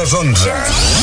les 11.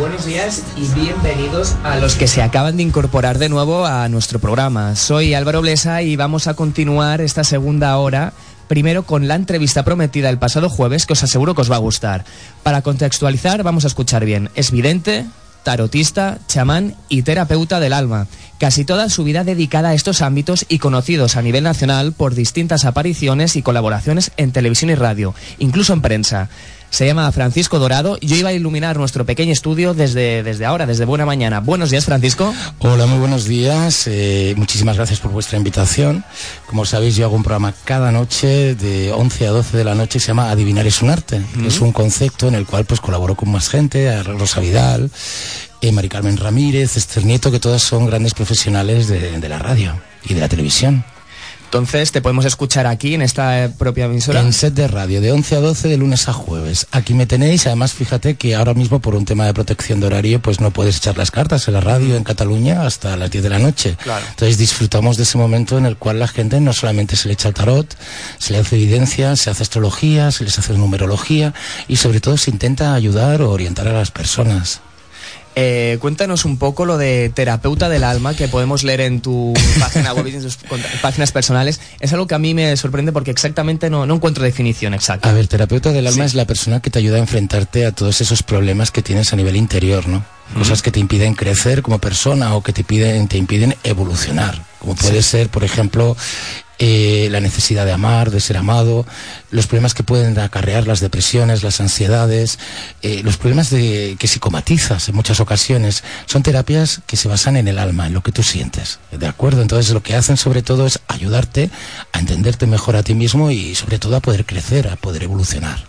Buenos días y bienvenidos a los que se acaban de incorporar de nuevo a nuestro programa. Soy Álvaro Blesa y vamos a continuar esta segunda hora. Primero con la entrevista prometida el pasado jueves, que os aseguro que os va a gustar. Para contextualizar, vamos a escuchar bien. Es vidente, tarotista, chamán y terapeuta del alma. Casi toda su vida dedicada a estos ámbitos y conocidos a nivel nacional por distintas apariciones y colaboraciones en televisión y radio, incluso en prensa. Se llama Francisco Dorado y yo iba a iluminar nuestro pequeño estudio desde, desde ahora, desde buena mañana. Buenos días, Francisco. Hola, muy buenos días. eh, muchísimas gracias por vuestra invitación. Como sabéis, yo hago un programa cada noche de 11 a 12 de la noche. Se llama Adivinar es un arte. Es un concepto en el cual pues colaboro con más gente, a Rosa Vidal, eh, Mari Carmen Ramírez, Esther Nieto, que todas son grandes profesionales de, de la radio y de la televisión. Entonces, ¿te podemos escuchar aquí en esta eh, propia emisora? En set de radio, de 11 a 12 de lunes a jueves. Aquí me tenéis, además fíjate que ahora mismo por un tema de protección de horario, pues no puedes echar las cartas en la radio en Cataluña hasta las 10 de la noche. Claro. Entonces disfrutamos de ese momento en el cual la gente no solamente se le echa el tarot, se le hace evidencia, se hace astrología, se les hace numerología y sobre todo se intenta ayudar o orientar a las personas. Eh, cuéntanos un poco lo de terapeuta del alma que podemos leer en tu página web y en tus páginas personales. Es algo que a mí me sorprende porque exactamente no, no encuentro definición exacta. A ver, terapeuta del alma Sí. es la persona que te ayuda a enfrentarte a todos esos problemas que tienes a nivel interior, ¿no? Cosas que te impiden crecer como persona o que te, piden, te impiden evolucionar. Como puede ser, por ejemplo, eh, la necesidad de amar, de ser amado, los problemas que pueden acarrear las depresiones, las ansiedades, eh, los problemas de, que psicomatizas en muchas ocasiones. Son terapias que se basan en el alma, en lo que tú sientes. ¿De acuerdo? Entonces lo que hacen sobre todo es ayudarte a entenderte mejor a ti mismo y sobre todo a poder crecer, a poder evolucionar.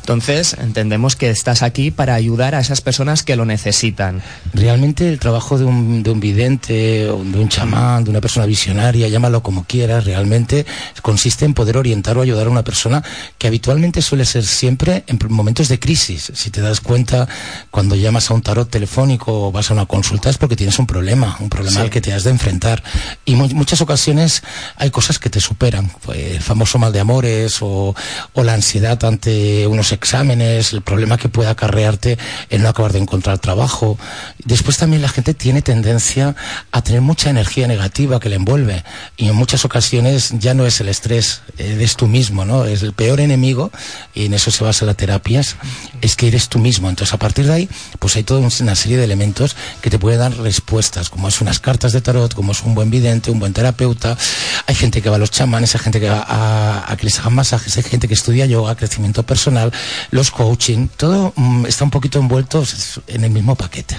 Entonces, entendemos que estás aquí para ayudar a esas personas que lo necesitan. Realmente el trabajo de un, de un vidente, de un chamán, de una persona visionaria, llámalo como quieras, realmente consiste en poder orientar o ayudar a una persona que habitualmente suele ser siempre en momentos de crisis. Si te das cuenta, cuando llamas a un tarot telefónico o vas a una consulta es porque tienes un problema, un problema Sí. al que te has de enfrentar. Y mu- muchas ocasiones hay cosas que te superan. Pues, El famoso mal de amores o, o la ansiedad ante unos exámenes, el problema que puede acarrearte el no acabar de encontrar trabajo. Después también la gente tiene tendencia a tener mucha energía negativa que le envuelve y en muchas ocasiones ya no es el estrés, eres tú mismo, ¿no? Es el peor enemigo y en eso se basa la terapias, es que eres tú mismo. Entonces a partir de ahí, pues hay toda una serie de elementos que te pueden dar respuestas, como es unas cartas de tarot, como es un buen vidente, un buen terapeuta. Hay gente que va a los chamanes, hay gente que va a, a que les hagan masajes, hay gente que estudia yoga, crecimiento personal, los coaching, todo mm, está un poquito envuelto en el mismo paquete.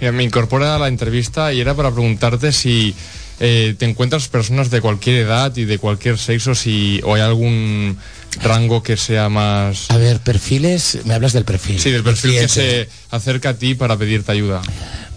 Mira, me incorpora a la entrevista y era para preguntarte si eh, te encuentras personas de cualquier edad y de cualquier sexo, si o hay algún rango que sea más... A ver, perfiles, me hablas del perfil. Sí, del perfil que se acerca a ti para pedirte ayuda.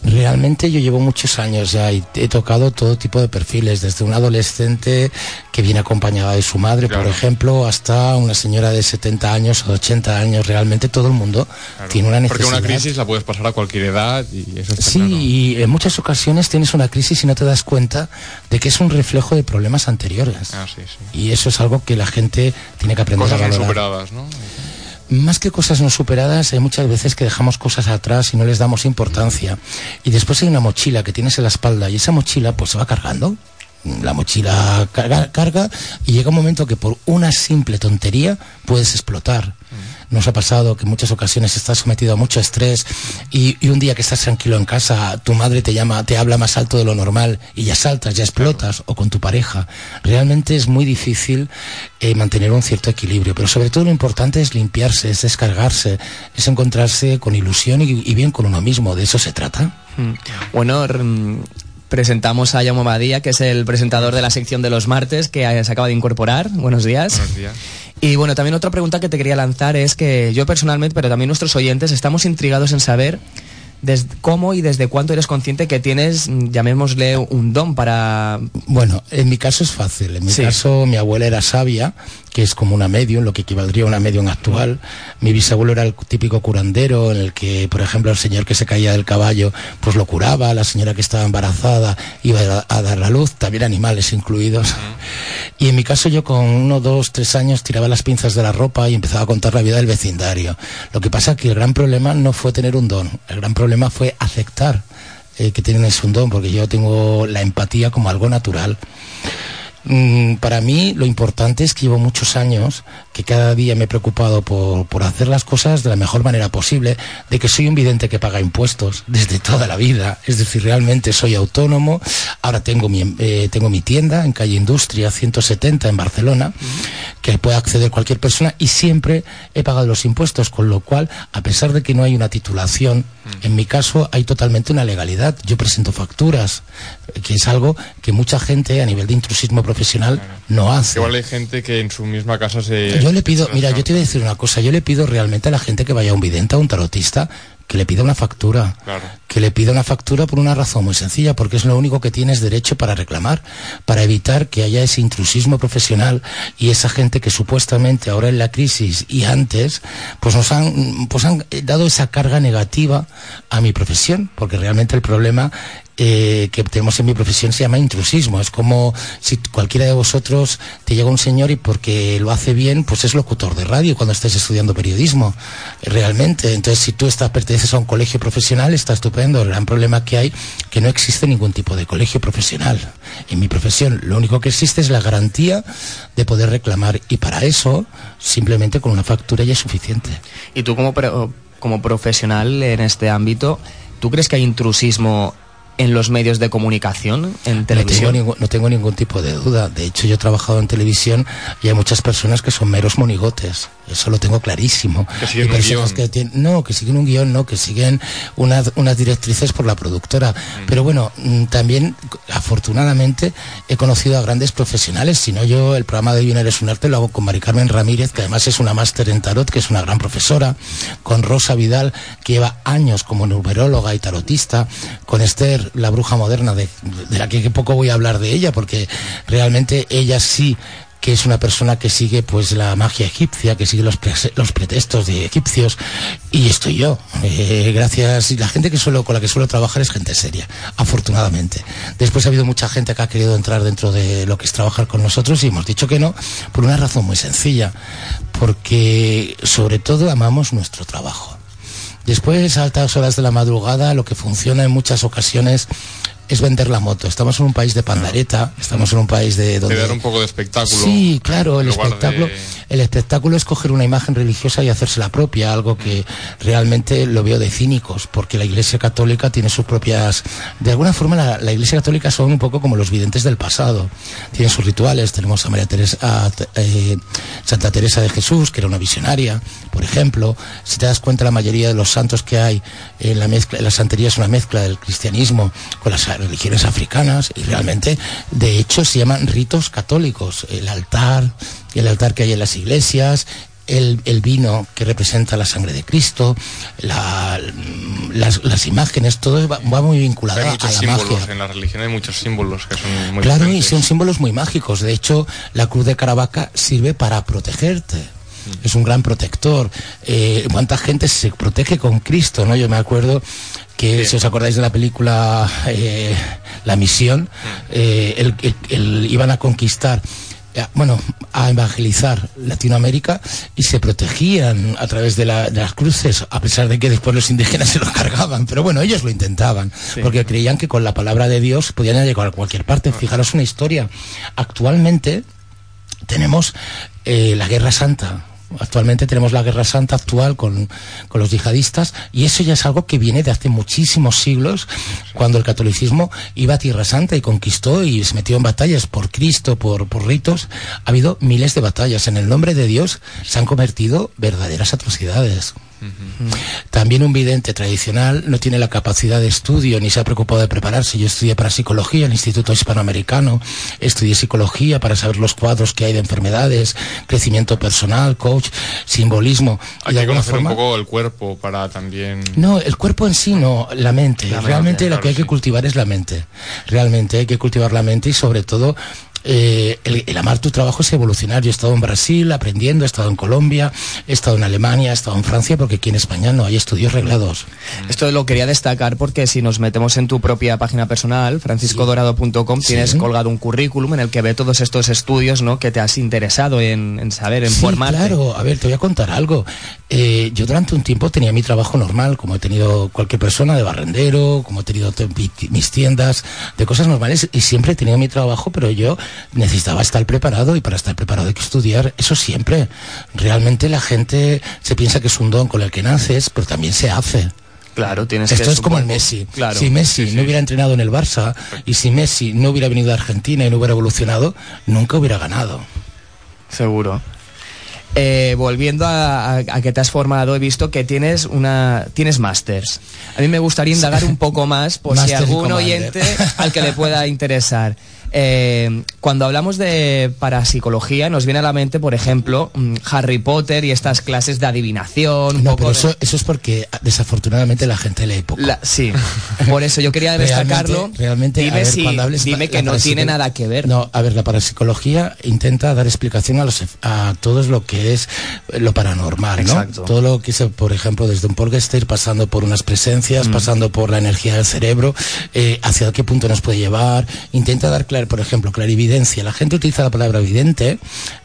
Realmente yo llevo muchos años ya y he tocado todo tipo de perfiles, desde un adolescente que viene acompañada de su madre, Claro. por ejemplo, hasta una señora de 70 años o de 80 años. Realmente todo el mundo Claro. tiene una Porque necesidad. una crisis la puedes pasar a cualquier edad y eso está Sí, claro. y en muchas ocasiones tienes una crisis y no te das cuenta de que es un reflejo de problemas anteriores. Ah, sí, sí. Y eso es algo que la gente tiene que aprender Cosas a valorar. superadas, ¿no? Más que cosas no superadas, hay muchas veces que dejamos cosas atrás y no les damos importancia. Y después hay una mochila que tienes en la espalda y esa mochila pues se va cargando. La mochila carga, carga y llega un momento que por una simple tontería puedes explotar. Nos ha pasado que en muchas ocasiones estás sometido a mucho estrés y, y un día que estás tranquilo en casa, tu madre te llama, te habla más alto de lo normal y ya saltas, ya explotas, o con tu pareja. Realmente es muy difícil eh, mantener un cierto equilibrio, pero sobre todo lo importante es limpiarse, es descargarse, es encontrarse con ilusión y, y bien con uno mismo. De eso se trata. Mm. Bueno, mm, presentamos a Jaume Badía, que es el presentador de la sección de los martes, que se acaba de incorporar. Buenos días. Buenos días. Y bueno, también otra pregunta que te quería lanzar es que yo personalmente, pero también nuestros oyentes, estamos intrigados en saber desde cómo y desde cuándo eres consciente que tienes, mm, llamémosle, un don para... Bueno, en mi caso es fácil. En mi Sí. caso, mi abuela era sabia, que es como una medium, lo que equivaldría a una medium actual. Mi bisabuelo era el típico curandero, en el que, por ejemplo, el señor que se caía del caballo, pues lo curaba, la señora que estaba embarazada iba a, a dar la luz, también animales incluidos. Y en mi caso, yo con uno, dos, tres años tiraba las pinzas de la ropa y empezaba a contar la vida del vecindario. Lo que pasa que el gran problema no fue tener un don, el gran problema fue aceptar eh, que tienes un don, porque yo tengo la empatía como algo natural. Mm, para mí lo importante es que llevo muchos años que cada día me he preocupado por, por hacer las cosas de la mejor manera posible, de que soy un vidente que paga impuestos desde toda la vida, es decir, realmente soy autónomo, ahora tengo mi, eh, tengo mi tienda en calle Industria 170 en Barcelona, que puede acceder cualquier persona y siempre he pagado los impuestos, con lo cual, a pesar de que no hay una titulación, en mi caso hay totalmente una legalidad, yo presento facturas, que es algo que mucha gente a nivel de intrusismo profesional no hace. Igual hay gente que en su misma casa se... Yo le pido, mira, yo te voy a decir una cosa, yo le pido realmente a la gente que vaya a un vidente, a un tarotista, que le pida una factura. Claro. Que le pida una factura por una razón muy sencilla, porque es lo único que tienes derecho para reclamar, para evitar que haya ese intrusismo profesional y esa gente que supuestamente ahora en la crisis y antes, pues nos han, pues han dado esa carga negativa a mi profesión, porque realmente el problema eh, que tenemos en mi profesión se llama intrusismo. Es como si cualquiera de vosotros te llega un señor y porque lo hace bien, pues es locutor de radio cuando estáis estudiando periodismo, realmente. Entonces, si tú estás, perteneces a un colegio profesional, está estupendo. El gran problema que hay que no existe ningún tipo de colegio profesional. En mi profesión, lo único que existe es la garantía de poder reclamar y para eso, simplemente con una factura ya es suficiente. Y tú como, como profesional en este ámbito, ¿tú crees que hay intrusismo en los medios de comunicación, en No tengo, televisión? ningún, no tengo ningún tipo de duda. De hecho, yo he trabajado en televisión y hay muchas personas que son meros monigotes. Eso lo tengo clarísimo. Que siguen Y un personas guion. que tienen- no, que siguen un guion, no, que siguen unas, unas directrices por la productora. Mm. Pero bueno, mm, también, afortunadamente, he conocido a grandes profesionales. Si no, yo el programa de Adivinar es un arte lo hago con Mari Carmen Ramírez, que además es una máster en tarot, que es una gran profesora, con Rosa Vidal, que lleva años como numeróloga y tarotista, con Esther, la bruja moderna, de, de la que poco voy a hablar de ella, porque realmente ella sí que es una persona que sigue pues la magia egipcia, que sigue los, los pretextos de egipcios, y estoy yo. Eh, gracias, y la gente que suelo, con la que suelo trabajar es gente seria, afortunadamente. Después ha habido mucha gente que ha querido entrar dentro de lo que es trabajar con nosotros y hemos dicho que no, por una razón muy sencilla, porque sobre todo amamos nuestro trabajo. Después, a altas horas de la madrugada, lo que funciona en muchas ocasiones es vender la moto. Estamos en un país de pandareta, estamos en un país de De donde... dar un poco de espectáculo. Sí, claro, el espectáculo, de- el espectáculo es coger una imagen religiosa y hacérsela propia, algo que realmente lo veo de cínicos, porque la Iglesia Católica tiene sus propias, de alguna forma la, la Iglesia Católica son un poco como los videntes del pasado, tienen sus rituales, tenemos a María Teresa, a, eh, Santa Teresa de Jesús, que era una visionaria, por ejemplo, si te das cuenta la mayoría de los santos que hay en la mezcla, en la santería es una mezcla del cristianismo con las religiones africanas y realmente, de hecho, se llaman ritos católicos, el altar, el altar que hay en las iglesias, el, el vino que representa la sangre de Cristo, la- las, las imágenes, todo va, va muy vinculado Hay a la símbolos, magia. en la religión hay muchos símbolos que son muy Claro, y son símbolos muy mágicos. De hecho, la cruz de Caravaca sirve para protegerte. Es un gran protector. Eh, ¿Cuánta gente se protege con Cristo? no Yo me acuerdo que, si os acordáis de la película eh, La Misión, eh, el- el- el- iban a conquistar eh, bueno, a evangelizar Latinoamérica y se protegían a través de, la- de las cruces, a pesar de que después los indígenas se los cargaban. Pero bueno, ellos lo intentaban, porque creían que con la palabra de Dios podían llegar a cualquier parte. Fijaros una historia. Actualmente tenemos eh, la Guerra Santa. Actualmente tenemos la Guerra Santa actual con, con los yihadistas y eso ya es algo que viene de hace muchísimos siglos, cuando el catolicismo iba a Tierra Santa y conquistó y se metió en batallas por Cristo, por, por ritos. Ha habido miles de batallas. En el nombre de Dios se han convertido verdaderas atrocidades. También un vidente tradicional no tiene la capacidad de estudio ni se ha preocupado de prepararse. Yo estudié para psicología en el Instituto Hispanoamericano, estudié psicología para saber los cuadros que hay de enfermedades, crecimiento personal, coach, simbolismo. Y Hay que conocer forma- un poco el cuerpo para también... no, el cuerpo en sí no, la mente. La mente, Realmente lo claro, que hay que sí. cultivar es la mente. Realmente hay que cultivar la mente y sobre todo eh, el, el amar tu trabajo es evolucionar. Yo he estado en Brasil aprendiendo, he estado en Colombia, he estado en Alemania, he estado en Francia, porque aquí en España no hay estudios reglados. Esto lo quería destacar porque si nos metemos en tu propia página personal, franciscodorado.com, tienes Sí. colgado un currículum en el que ve todos estos estudios ¿no? que te has interesado en, en saber, en Sí, formarte. Claro, a ver, te voy a contar algo. Eh, yo durante un tiempo tenía mi trabajo normal, como he tenido cualquier persona de barrendero, como he tenido te- mi- mis tiendas, de cosas normales, y siempre he tenido mi trabajo, pero yo necesitaba estar preparado y para estar preparado hay que estudiar, eso siempre. Realmente la gente se piensa que es un don con el que naces, pero también se hace. Claro, tienes Esto que, es como el Messi. Claro. Si Messi no hubiera entrenado en el Barça y si Messi no hubiera venido a Argentina y no hubiera evolucionado, nunca hubiera ganado. Seguro. Eh, volviendo a, a- a que te has formado, he visto que tienes una tienes másters. A mí me gustaría indagar un poco más por si algún oyente al que le pueda interesar. Eh, cuando hablamos de parapsicología, nos viene a la mente, por ejemplo, mm, Harry Potter y estas clases de adivinación. No, pero de- eso, eso es porque desafortunadamente la gente lee poco. La- sí, por eso yo quería destacarlo. Realmente, realmente, dime a ver, si- cuando hables dime que no tiene nada que ver. No, a ver, la parapsicología intenta dar explicación a, los, a todo lo que es lo paranormal, ¿no? Exacto. Todo lo que es, por ejemplo, desde un poltergeist, pasando por unas Mm. presencias, pasando por la energía del cerebro, eh, hacia qué punto nos puede llevar. Intenta dar, por ejemplo, clarividencia. La gente utiliza la palabra vidente,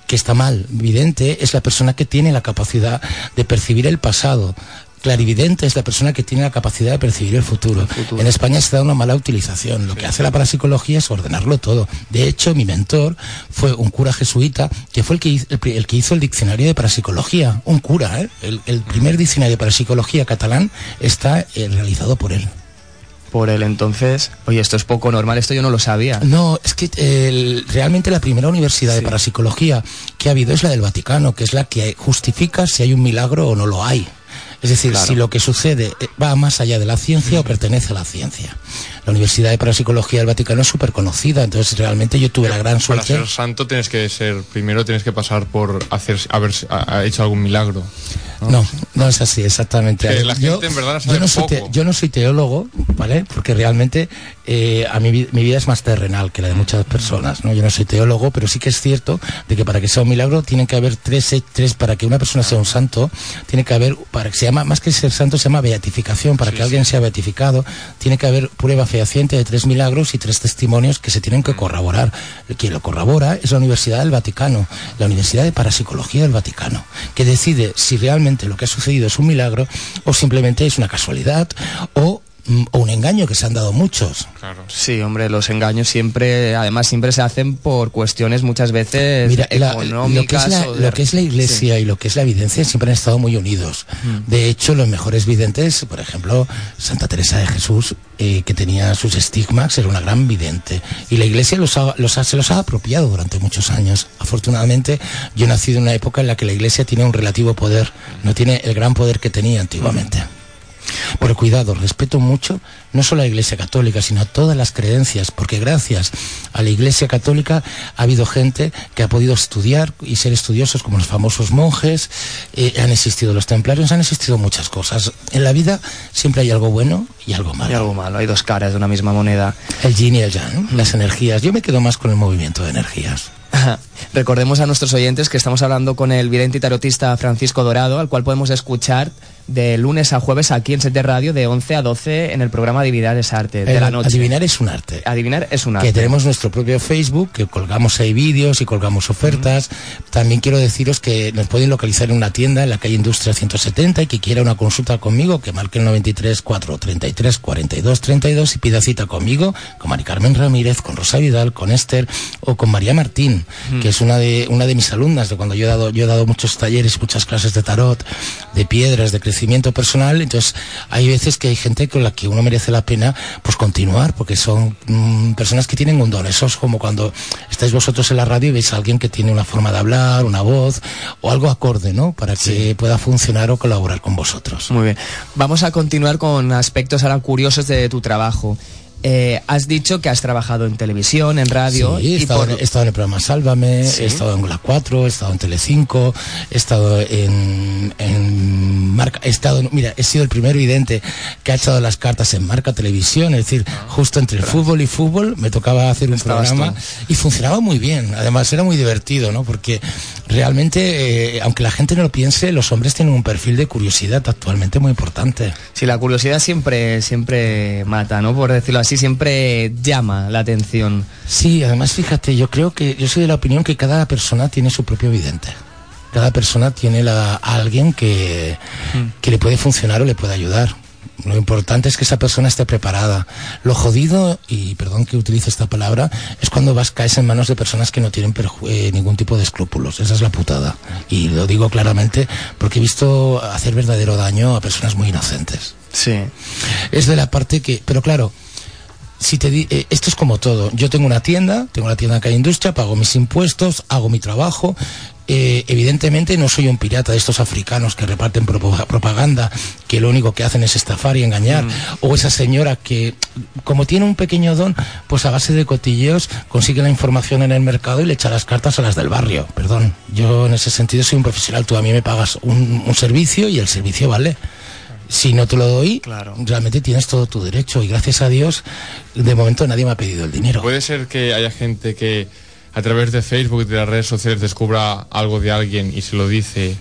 que está mal. Vidente es la persona que tiene la capacidad de percibir el pasado. Clarividente es la persona que tiene la capacidad de percibir el futuro. En España se da una mala utilización. Lo que hace la parapsicología es ordenarlo todo. De hecho, mi mentor fue un cura jesuita que fue el que hizo el, pri- el que hizo el diccionario de parapsicología. Un cura, ¿eh? El, el primer diccionario de parapsicología catalán está eh, realizado por él. Por él, entonces, oye, esto es poco normal, esto yo no lo sabía. No, es que realmente la primera universidad de parapsicología que ha habido es la del Vaticano, que es la que justifica si hay un milagro o no lo hay. Es decir, Claro. si lo que sucede eh, va más allá de la ciencia o pertenece a la ciencia. La Universidad de Parapsicología del Vaticano es súper conocida, entonces realmente yo tuve la gran Para suerte. ser santo tienes que ser, primero tienes que pasar por hacer, haber ha- ha hecho algún milagro. No, no es así, exactamente. Que la yo, gente en verdad yo no soy poco. te- yo no soy teólogo, ¿vale? Porque realmente eh, a mi, mi vida es más terrenal que la de muchas personas, ¿no? Yo no soy teólogo, pero sí que es cierto de que para que sea un milagro tienen que haber tres, tres para que una persona sea un santo, tiene que haber, para que se llama, más que ser santo, se llama beatificación, para que alguien sea beatificado, tiene que haber prueba fehaciente de tres milagros y tres testimonios que se tienen que corroborar. Quien lo corrobora es la Universidad del Vaticano, la Universidad de Parapsicología del Vaticano, que decide si realmente lo que ha sucedido es un milagro o simplemente es una casualidad o, o un engaño que se han dado muchos. Claro. Sí, hombre, los engaños siempre, además siempre se hacen por cuestiones muchas veces Mira, la- lo, que económicas. es la, de- lo que es la iglesia y lo que es la evidencia siempre han estado muy unidos. Mm. De hecho, los mejores videntes, por ejemplo, Santa Teresa de Jesús, eh, que tenía sus estigmas, era una gran vidente. Y la iglesia los ha- los ha- se los ha apropiado durante muchos años. Afortunadamente, yo he nacido en una época en la que la iglesia tiene un relativo poder, no tiene el gran poder que tenía antiguamente. Pero cuidado, respeto mucho no solo a la Iglesia Católica, sino a todas las creencias, porque gracias a la Iglesia Católica ha habido gente que ha podido estudiar y ser estudiosos como los famosos monjes, eh, han existido los templarios, han existido muchas cosas. En la vida siempre hay algo bueno y algo malo. Hay algo malo, hay dos caras de una misma moneda. El yin y el yang, las energías. Yo me quedo más con el movimiento de energías. Recordemos a nuestros oyentes que estamos hablando con el vidente y tarotista Francisco Dorado, al cual podemos escuchar de lunes a jueves aquí en Sete Radio de 11 a 12 en el programa Adivinar es arte de El la noche. Adivinar es un arte. Adivinar es un arte. que tenemos nuestro propio Facebook, que colgamos ahí vídeos y colgamos ofertas. También quiero deciros que nos pueden localizar en una tienda en la calle Industria 170 y que quiera una consulta conmigo, que marque el 93 433 42 32 y pida cita conmigo, con Mari Carmen Ramírez, con Rosa Vidal, con Esther o con María Martín, que es una de, una de mis alumnas, de cuando yo he dado, yo he dado muchos talleres, muchas clases de tarot, de piedras, de crecimiento personal. Entonces, hay veces que hay gente con la que uno merece la pena pues continuar, porque son mm, personas que tienen un don. Eso es como cuando estáis vosotros en la radio y veis a alguien que tiene una forma de hablar, una voz o algo acorde, ¿no? Para que pueda funcionar o colaborar con vosotros. Muy bien. Vamos a continuar con aspectos ahora curiosos de tu trabajo. Eh, has dicho que has trabajado en televisión, en radio Sí, he, y estado, por- en- he estado en el programa Sálvame, Sí. he estado en la 4, he estado en Telecinco, he estado en, en Marca, he estado, en- mira, he sido el primer vidente que ha echado las cartas en Marca Televisión, es decir, justo entre fútbol y fútbol me tocaba hacer un Estabas programa tú. y funcionaba muy bien, además era muy divertido, ¿no? Porque realmente, eh, aunque la gente no lo piense, los hombres tienen un perfil de curiosidad actualmente muy importante. Sí, la curiosidad siempre, siempre mata, ¿no? Por decirlo así, siempre llama la atención. Sí, además fíjate, yo creo que yo soy de la opinión que cada persona tiene su propio vidente. Cada persona tiene la, a alguien que, que le puede funcionar o le puede ayudar. Lo importante es que esa persona esté preparada. Lo jodido, y perdón que utilice esta palabra, es cuando vas caes en manos de personas que no tienen perju- eh, ningún tipo de escrúpulos. Esa es la putada. Y lo digo claramente porque he visto hacer verdadero daño a personas muy inocentes. Sí. Es de la parte que, pero claro, si te di- eh, esto es como todo. Yo tengo una tienda, tengo una tienda en calle Industria, pago mis impuestos, hago mi trabajo. Eh, evidentemente no soy un pirata de estos africanos que reparten propaganda, que lo único que hacen es estafar y engañar. O esa señora que, como tiene un pequeño don, pues a base de cotilleos consigue la información en el mercado y le echa las cartas a las del barrio. Perdón, yo en ese sentido soy un profesional. Tú a mí me pagas un, un servicio y el servicio vale. Si no te lo doy, Claro. realmente tienes todo tu derecho y gracias a Dios, de momento nadie me ha pedido el dinero. Puede ser que haya gente que a través de Facebook y de las redes sociales descubra algo de alguien y se lo dice.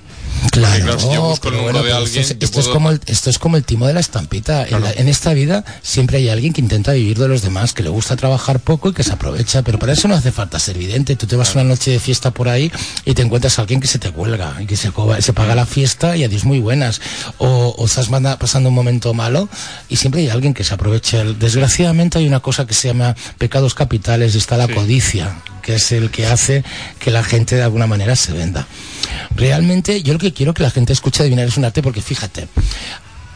Claro, claro, si yo busco el pero número de pero alguien, esto, es, como el, esto es como el timo de la estampita. En, la- en esta vida siempre hay alguien que intenta vivir de los demás, que le gusta trabajar poco y que se aprovecha, pero para eso no hace falta ser vidente. Tú te vas una noche de fiesta por ahí y te encuentras a alguien que se te cuelga y que se, se paga la fiesta y adiós muy buenas. O, o estás pasando un momento malo y siempre hay alguien que se aprovecha. Desgraciadamente hay una cosa que se llama pecados capitales y está la codicia, que es el que hace que la gente de alguna manera se venda. Realmente yo lo que quiero que la gente escuche adivinar es un arte porque fíjate,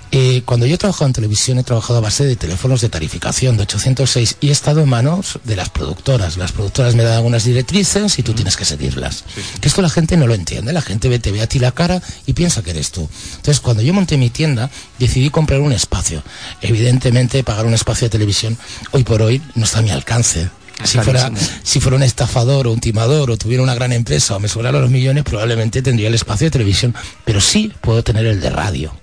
eh, cuando yo he trabajado en televisión he trabajado a base de teléfonos de tarificación de 806 y he estado en manos de las productoras. Las productoras me dan algunas directrices y tú tienes que seguirlas. Que esto la gente no lo entiende, la gente ve, te ve a ti la cara y piensa que eres tú. Entonces cuando yo monté mi tienda decidí comprar un espacio. Evidentemente pagar un espacio de televisión hoy por hoy no está a mi alcance. Si fuera, si fuera un estafador o un timador o tuviera una gran empresa o me sobraran los millones, probablemente tendría el espacio de televisión, pero sí puedo tener el de radio.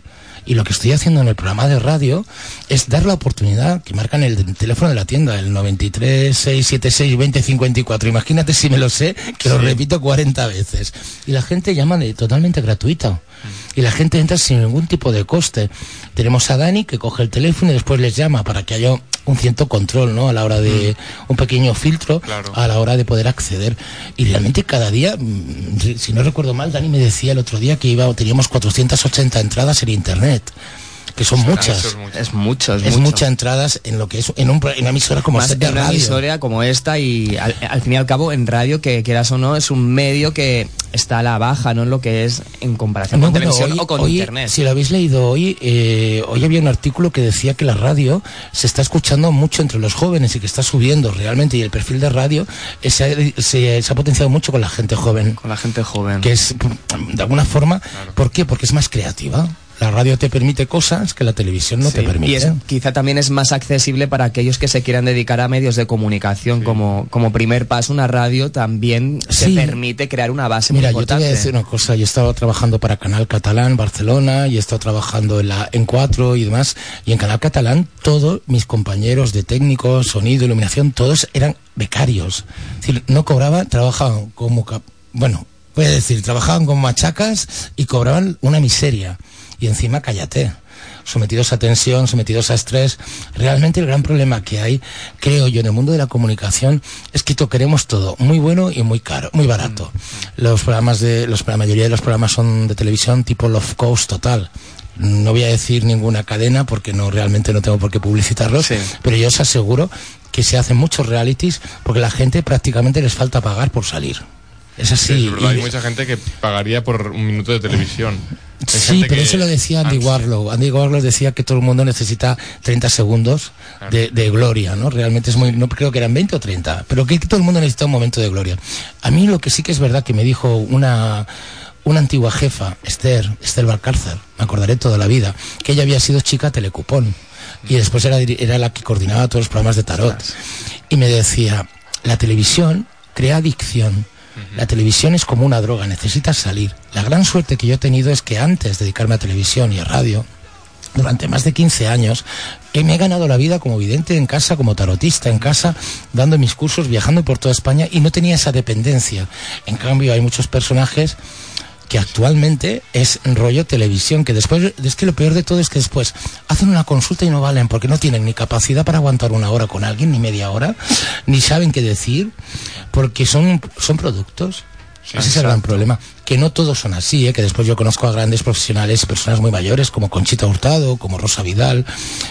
Y lo que estoy haciendo en el programa de radio es dar la oportunidad que marcan el teléfono de la tienda, el 93 676 2054. Imagínate si me lo sé, que lo repito 40 veces. Y la gente llama de totalmente gratuita. Y la gente entra sin ningún tipo de coste. Tenemos a Dani que coge el teléfono y después les llama para que haya un cierto control, ¿no? A la hora de un pequeño filtro Claro. a la hora de poder acceder. Y realmente cada día, mm, si no recuerdo mal, Dani me decía el otro día que iba, teníamos 480 entradas en internet, que son muchas. Es mucho. Es mucho, es, Es mucho. muchas entradas en lo que es en, un, en una emisora como Más esta de en una radio. emisora como esta y al, al fin y al cabo en radio que quieras o no es un medio que está a la baja no en lo que es en comparación No, con bueno, televisión hoy- o con hoy, internet Si lo habéis leído hoy, eh, hoy había un artículo que decía que la radio se está escuchando mucho entre los jóvenes y que está subiendo realmente y el perfil de radio eh, se ha, se- se ha potenciado mucho con la gente joven. con la gente joven que es de alguna forma, ¿por qué? Porque es más creativa. La radio te permite cosas que la televisión no Sí, te permite. Y es, quizá también es más accesible para aquellos que se quieran dedicar a medios de comunicación. Como, como primer paso, una radio también se Sí. permite crear una base Mira, muy yo te importante. voy a decir una cosa. Yo he estado trabajando para Canal Catalán, Barcelona, y he estado trabajando en la en Cuatro y demás. Y en Canal Catalán, todos mis compañeros de técnicos, sonido, iluminación, todos eran becarios. Es decir, no cobraban, trabajaban como, bueno, voy a decir, trabajaban con machacas y cobraban una miseria. Y encima, cállate. sometidos a tensión, sometidos a estrés. Realmente el gran problema que hay, creo yo, en el mundo de la comunicación es que queremos todo muy bueno y muy caro, muy barato. Los programas de, los, la mayoría de los programas son de televisión tipo Love Coast total. No voy a decir ninguna cadena porque no realmente no tengo por qué publicitarlos, Sí. pero yo os aseguro que se hacen muchos realities porque la gente prácticamente les falta pagar por salir. Es así. Sí, es verdad, Y- hay mucha gente que pagaría por un minuto de televisión. Sí, pero eso lo decía Andy. Warlow. Andy Warlow decía que todo el mundo necesita 30 segundos de, de gloria, ¿no? Realmente es muy, no creo que eran 20 o 30, pero que todo el mundo necesita un momento de gloria. A mí lo que sí que es verdad que me dijo una, una antigua jefa, Esther, Esther Valcárcer, me acordaré toda la vida, que ella había sido chica telecupón y después era, era la que coordinaba todos los programas de tarot. Y me decía, la televisión crea adicción. La televisión es como una droga, necesitas salir. La gran suerte que yo he tenido es que antes de dedicarme a televisión y a radio, durante más de 15 años, eh, me he ganado la vida como vidente en casa, como tarotista en casa, dando mis cursos, viajando por toda España y no tenía esa dependencia. En cambio, hay muchos personajes que actualmente es rollo televisión, que después, es que lo peor de todo es que después hacen una consulta y no valen, porque no tienen ni capacidad para aguantar una hora con alguien, ni media hora, ni saben qué decir, porque son, son productos. Ese es el gran problema. Que no todos son así, ¿eh? que después yo conozco a grandes profesionales, personas muy mayores como Conchita Hurtado, como Rosa Vidal,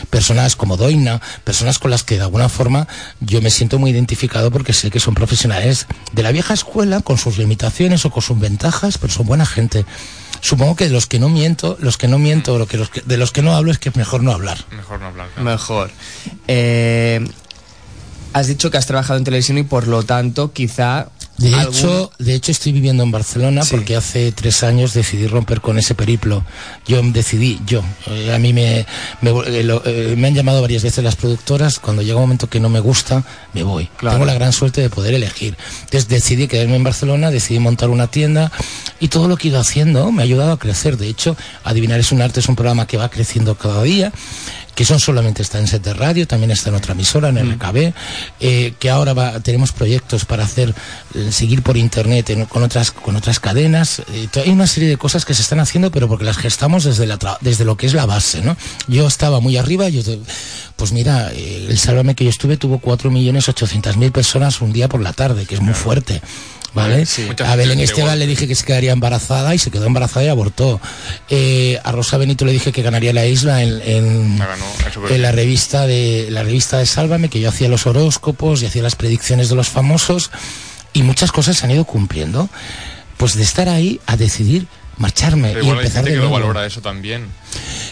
personas como Doina, personas con las que de alguna forma yo me siento muy identificado porque sé que son profesionales de la vieja escuela, con sus limitaciones o con sus ventajas, pero son buena gente. Supongo que de los que no miento, los que no miento, lo que los que- de los que no hablo es que es mejor no habbar. Mejor no hablar. claro. Mejor. Eh, Has dicho que has trabajado en televisión y por lo tanto quizá... De algún- hecho, de hecho estoy viviendo en Barcelona Sí. porque hace tres años decidí romper con ese periplo. Yo decidí, yo. Eh, a mí me, me, eh, lo- eh, me han llamado varias veces las productoras. Cuando llega un momento que no me gusta, me voy. Claro. Tengo la gran suerte de poder elegir. Entonces decidí quedarme en Barcelona, decidí montar una tienda y todo lo que he ido haciendo me ha ayudado a crecer. De hecho, Adivinar es un arte es un programa que va creciendo cada día que son solamente está en set de radio, también está en otra emisora, en RKB, eh, que ahora va- tenemos proyectos para hacer, eh, seguir por internet en- con otras con otras cadenas. eh, hay una serie de cosas que se están haciendo, pero porque las gestamos desde la desde lo que es la base, ¿no? Yo estaba muy arriba, yo pues mira, eh, el Sálvame que yo estuve tuvo 4.800.000 personas un día por la tarde, que es muy fuerte. ¿Vale? A Belén Esteban le dije que se quedaría embarazada y se quedó embarazada y abortó. Eh, a Rosa Benito le dije que ganaría la isla en, en- La en revista de la revista de Sálvame, que yo hacía los horóscopos y hacía las predicciones de los famosos y muchas cosas se han ido cumpliendo. Pues de estar ahí a decidir marcharme Pero y hay empezar gente de que lo valora eso también.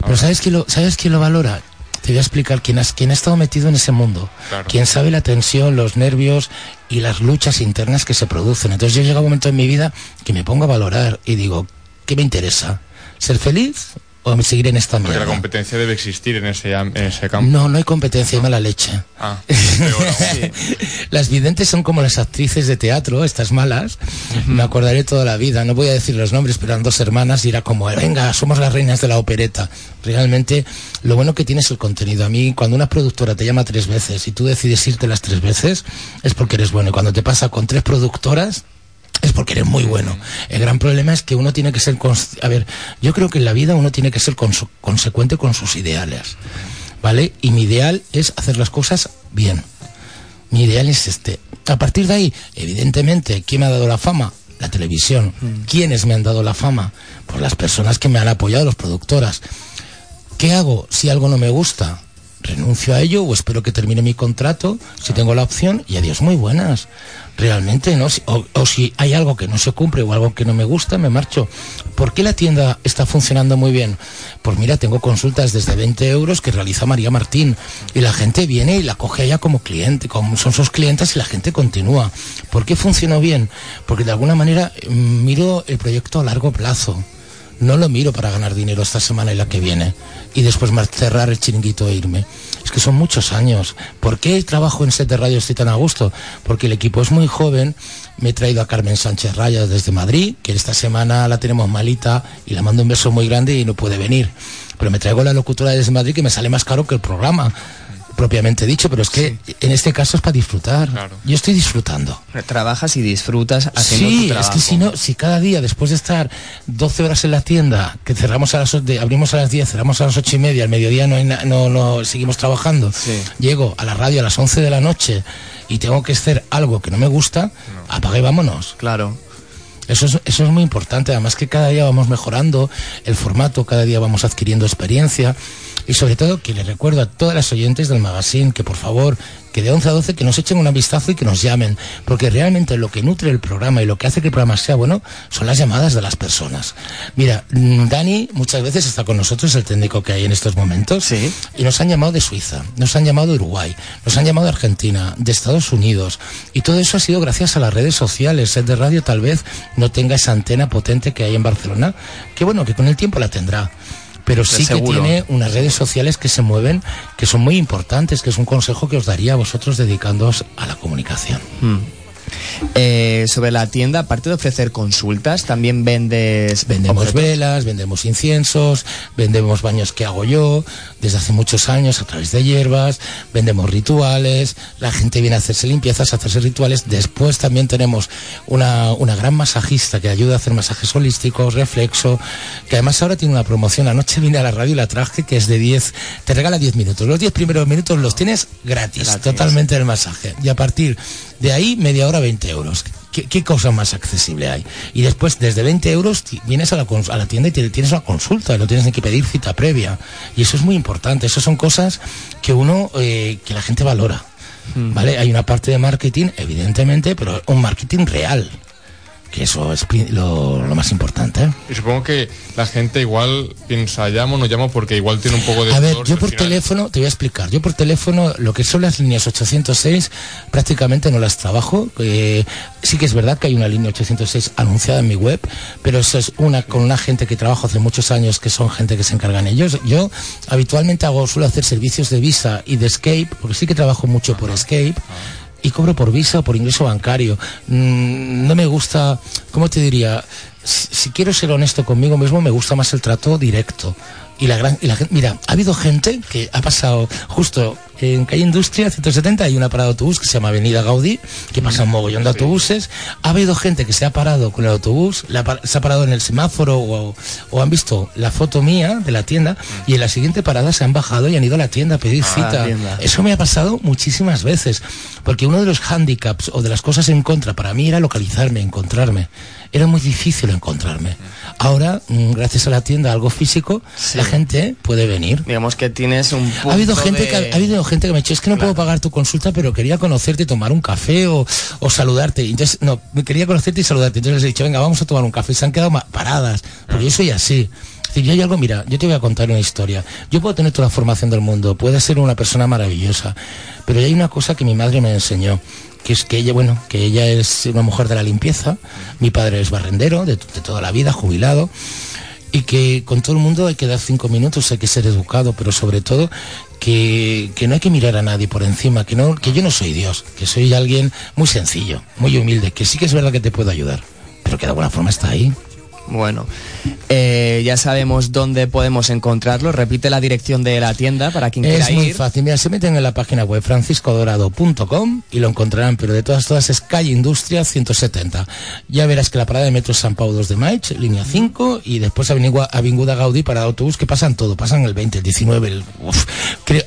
Pero ¿sabes quién lo, ¿sabes quién lo valora? Te voy a explicar quién, has- quién ha estado metido en ese mundo. Claro. Quién sabe la tensión, los nervios y las luchas internas que se producen. Entonces yo llega un momento en mi vida que me pongo a valorar y digo, ¿qué me interesa? ¿Ser feliz seguir en esta Porque la competencia debe existir en ese, en ese campo. No, no hay competencia, hay mala leche. Ah. Las videntes son como las actrices de teatro, estas malas. Me acordaré toda la vida. No voy a decir los nombres, pero eran dos hermanas y era como, venga, somos las reinas de la opereta. Realmente, lo bueno que tiene es el contenido. A mí, cuando una productora te llama tres veces y tú decides irte las tres veces, es porque eres bueno. Y cuando te pasa con tres productoras, es porque eres muy bueno. El gran problema es que uno tiene que ser... A ver, yo creo que en la vida uno tiene que ser consecuente con sus ideales. ¿Vale? Y mi ideal es hacer las cosas bien. Mi ideal es este. A partir de ahí, evidentemente, ¿quién me ha dado la fama? La televisión. ¿Quiénes me han dado la fama? Pues las personas que me han apoyado, las productoras. ¿Qué hago si algo no me gusta? Renuncio a ello o espero que termine mi contrato, si tengo la opción, y adiós, muy buenas. Realmente, ¿no? O, o si hay algo que no se cumple o algo que no me gusta, me marcho. ¿Por qué la tienda está funcionando muy bien? Pues mira, tengo consultas desde 20 euros que realiza María Martín y la gente viene y la coge ella como cliente, como son sus clientes y la gente continúa. ¿Por qué funcionó bien? Porque de alguna manera mm, miro el proyecto a largo plazo. No lo miro para ganar dinero esta semana y la que viene. Y después cerrar el chiringuito e irme. Es que son muchos años. ¿Por qué trabajo en set de radio estoy tan a gusto? Porque el equipo es muy joven. Me he traído a Carmen Sánchez Raya desde Madrid, que esta semana la tenemos malita y la mando un beso muy grande y no puede venir. Pero me traigo la locutora desde Madrid que me sale más caro que el programa, propiamente dicho. Pero es que en este caso es para disfrutar. Claro. Yo estoy disfrutando. Trabajas y disfrutas haciendo Sí, tu es trabajo. que si no, si cada día después de estar 12 horas en la tienda, que cerramos a las de- abrimos a las 10, cerramos a las 8 y media, al mediodía no, hay na- no, no seguimos trabajando, Sí. llego a la radio a las 11 de la noche y tengo que hacer algo que no me gusta, apaga y vámonos. Claro. Eso es, eso es muy importante, además que cada día vamos mejorando el formato, cada día vamos adquiriendo experiencia y sobre todo que les recuerdo a todas las oyentes del magazine que por favor, que de 11 a 12 que nos echen un vistazo y que nos llamen, porque realmente lo que nutre el programa y lo que hace que el programa sea bueno son las llamadas de las personas. Mira, mm, Dani muchas veces está con nosotros, el técnico que hay en estos momentos, Sí. y nos han llamado de Suiza, nos han llamado de Uruguay, nos han llamado de Argentina, de Estados Unidos. Y todo eso ha sido gracias a las redes sociales. De radio tal vez no tenga esa antena potente que hay en Barcelona, que bueno, que con el tiempo la tendrá. Pero sí que tiene unas redes sociales que se mueven, que son muy importantes, que es un consejo que os daría a vosotros dedicándoos a la comunicación. Eh, sobre la tienda, aparte de ofrecer consultas, también vendes... Vendemos objetos. velas, vendemos inciensos, vendemos baños que hago yo desde hace muchos años a través de hierbas, vendemos rituales, la gente viene a hacerse limpiezas, a hacerse rituales. Después también tenemos una, una gran masajista que ayuda a hacer masajes holísticos, reflexo, que además ahora tiene una promoción. Anoche vine a la radio y la traje que es de 10, te regala 10 minutos. Los 10 primeros minutos los tienes gratis, Gratis. totalmente el masaje. Y a partir de ahí, media hora, 20 euros. ¿Qué, qué cosa más accesible hay? Y después, desde 20 euros, vienes a la, a la tienda y te- tienes una consulta, no tienes ni que pedir cita previa. Y eso es muy importante. Eso son cosas que uno, eh, que la gente valora. ¿Vale? Hay una parte de marketing, evidentemente, pero un marketing real. Que eso es lo, lo más importante. ¿eh? Y supongo que la gente igual piensa, llamo no llamo porque igual tiene un poco de... A ver, yo por teléfono, te voy a explicar, yo por teléfono, lo que son las líneas 806, prácticamente no las trabajo. eh, sí que es verdad que hay una línea 806 anunciada en mi web, pero eso es una con una gente que trabajo hace muchos años, que son gente que se encargan ellos. Yo habitualmente hago, suelo hacer servicios de Visa y de Escape, porque sí que trabajo mucho por Escape. Y cobro por visa o por ingreso bancario. Mm, no me gusta, ¿cómo te diría? Si, si quiero ser honesto conmigo mismo, me gusta más el trato directo. Y la gran, y la gente, mira, ha habido gente que ha pasado justo en calle Industria 170 hay una parada de autobús que se llama Avenida Gaudí, que pasa un mogollón de autobuses. Ha habido gente que se ha parado con el autobús, la se ha parado en el semáforo o, o han visto la foto mía de la tienda y en la siguiente parada se han bajado y han ido a la tienda a pedir cita. Eso me ha pasado muchísimas veces, porque uno de los handicaps o de las cosas en contra para mí era localizarme, encontrarme. Era muy difícil encontrarme. Ahora, mm, gracias a la tienda, algo físico, Sí. la gente puede venir. Digamos que tienes un punto Ha habido gente de- que ha, ha habido gente que me ha dicho es que no puedo pagar tu consulta pero quería conocerte y tomar un café o, o saludarte entonces no quería conocerte y saludarte entonces les he dicho venga vamos a tomar un café y se han quedado paradas porque yo soy así decir, yo hay algo, mira, yo te voy a contar una historia. Yo puedo tener toda la formación del mundo, puedo ser una persona maravillosa, pero hay una cosa que mi madre me enseñó, que es que ella, bueno, que ella es una mujer de la limpieza, mi padre es barrendero de, toda la vida, jubilado, y que con todo el mundo hay que dar cinco minutos, hay que ser educado, pero sobre todo que, que no hay que mirar a nadie por encima, que, no, que yo no soy Dios, que soy alguien muy sencillo, muy humilde, que sí que es verdad que te puedo ayudar, pero que de alguna forma está ahí. Bueno, eh, ya sabemos dónde podemos encontrarlo. Repite la dirección de la tienda para quien quiera Es muy ir. fácil, mira, se meten en la página web franciscodorado.com y lo encontrarán, pero de todas todas es calle Industria 170. Ya verás que la parada de metro es San Pau 2 de Maig, línea 5, y después Avinigua- Avinguda Gaudí para autobús, que pasan todo, pasan el 20, el 19, el... uf, creo-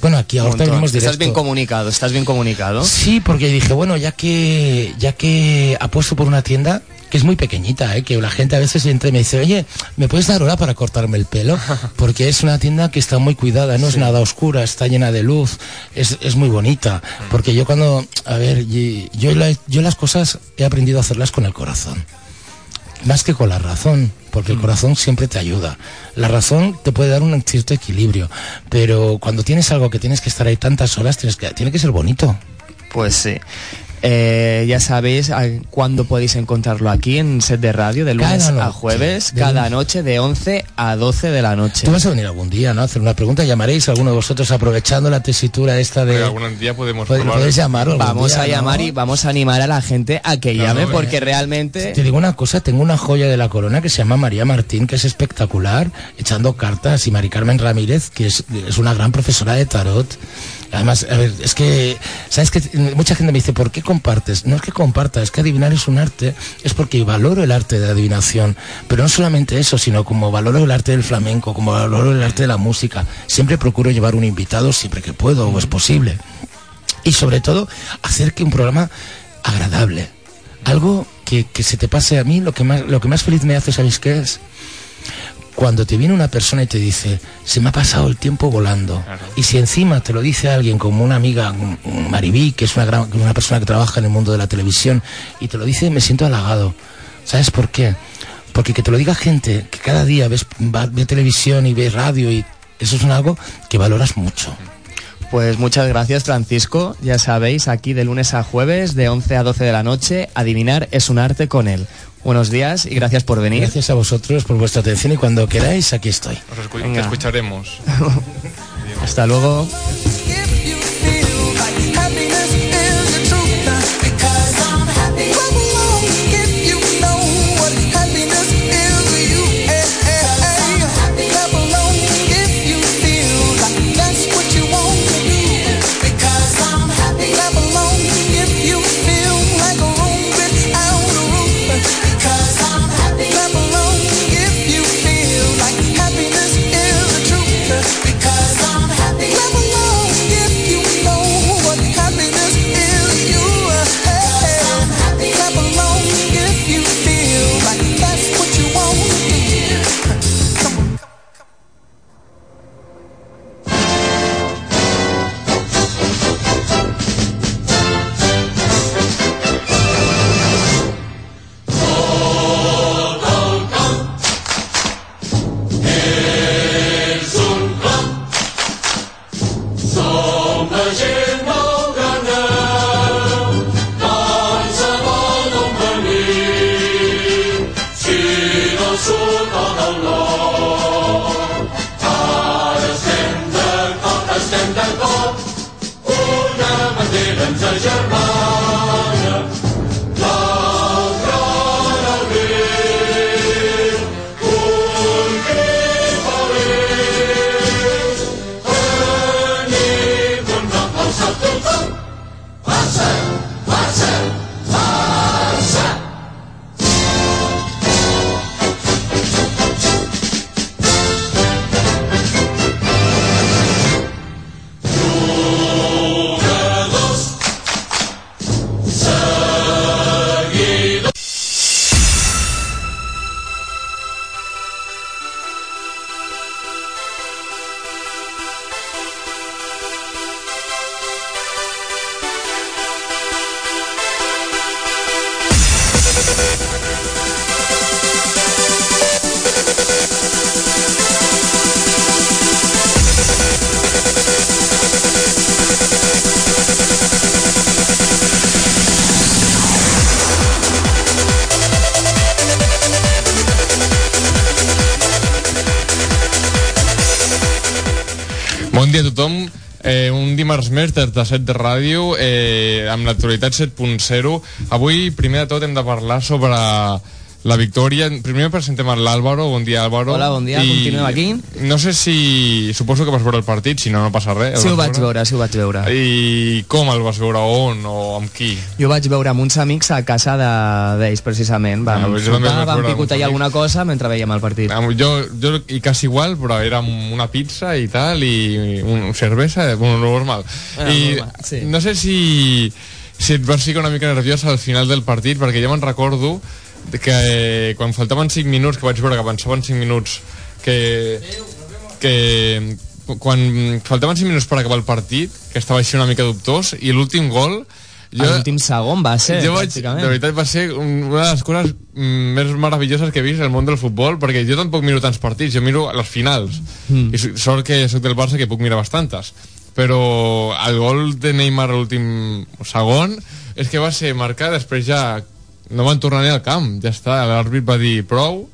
bueno, aquí ahora montón. tenemos Estás directo. bien comunicado, estás bien comunicado. Sí, porque dije, bueno, ya que ya que apuesto por una tienda que es muy pequeñita, ¿eh? que la gente a veces entra y me dice, oye, ¿me puedes dar hora para cortarme el pelo? Porque es una tienda que está muy cuidada, no es nada oscura, está llena de luz, es, es muy bonita. Porque yo cuando, a ver, yo, la- yo las cosas he aprendido a hacerlas con el corazón. Más que con la razón, porque el corazón siempre te ayuda. La razón te puede dar un cierto equilibrio, pero cuando tienes algo que tienes que estar ahí tantas horas, tienes que, tiene que ser bonito. Pues sí. Eh, ya sabéis a- cuándo podéis encontrarlo aquí en set de radio, de lunes Cada a jueves, de cada lunes. noche de 11 a 12 de la noche. Tú vas a venir algún día, ¿no? A hacer una pregunta, llamaréis a alguno de vosotros aprovechando la tesitura esta de... Pero algún día podemos podéis algún Vamos día, a ¿no? llamar y vamos a animar a la gente a que No, llame no, porque eh. realmente... Te digo una cosa, tengo una joya de la corona que se llama María Martín, que es espectacular, echando cartas, y Mari Carmen Ramírez, que es, es una gran profesora de tarot. Además, a ver, es que, ¿sabes que Mucha gente me dice, ¿por qué compartes? No es que comparta, es que adivinar es un arte, es porque valoro el arte de adivinación. Pero no solamente eso, sino como valoro el arte del flamenco, como valoro el arte de la música. Siempre procuro llevar un invitado siempre que puedo o es posible. Y sobre todo, hacer que un programa agradable. Algo que, que se te pase a mí, lo que más, lo que más feliz me hace, ¿sabéis qué es? Cuando te viene una persona y te dice, se me ha pasado el tiempo volando. Y si encima te lo dice alguien como una amiga, Maribí, que es una, gran, una persona que trabaja en el mundo de la televisión, y te lo dice, me siento halagado. ¿Sabes por qué? Porque que te lo diga gente que cada día ves, va- ve televisión y ve radio y eso es un algo que valoras mucho. Pues muchas gracias Francisco, ya sabéis, aquí de lunes a jueves de 11 a 12 de la noche, adivinar es un arte con él. Buenos días y gracias por venir. Gracias a vosotros por vuestra atención y cuando queráis, aquí estoy. Os escu- Venga. te escucharemos. Hasta luego. Més des de 7 de ràdio eh, amb l'actualitat 7.0 avui primer de tot hem de parlar sobre la victòria primer presentem a l'Àlvaro, bon dia Àlvaro Hola, bon dia, continuem aquí. no sé si, suposo que vas veure el partit si no, no passa res El Sí, ho vaig veure, sí ho vaig veure. i com el vas veure, on o amb qui Jo vaig veure amb uns amics a casa de- d'ells, precisament. Vam, Ah, jo també sopar, vam veure picotejar amics. alguna cosa mentre veiem el partit. Ah, jo, jo i quasi igual, però era una pizza i tal, i un cervesa, bueno, normal. Ah, I normal, sí. no sé si, si et vas ficar una mica nerviós al final del partit, perquè jo me'n recordo de que quan faltaven 5 minuts, que vaig veure que avançaven 5 minuts, que, que quan faltaven 5 minuts per acabar el partit, que estava així una mica dubtós, i l'últim gol... Jo, L'últim segon va ser, jo vaig, de veritat va ser un- una de les coses més meravelloses que he vist al món del futbol perquè jo tampoc miro tants partits, jo miro les finals. Mm. i so- sort que sóc del Barça que puc mirar bastantes. Però el gol de Neymar l'últim segon és que va ser marcat després ja no van tornar ni al camp, ja està l'àrbit va dir prou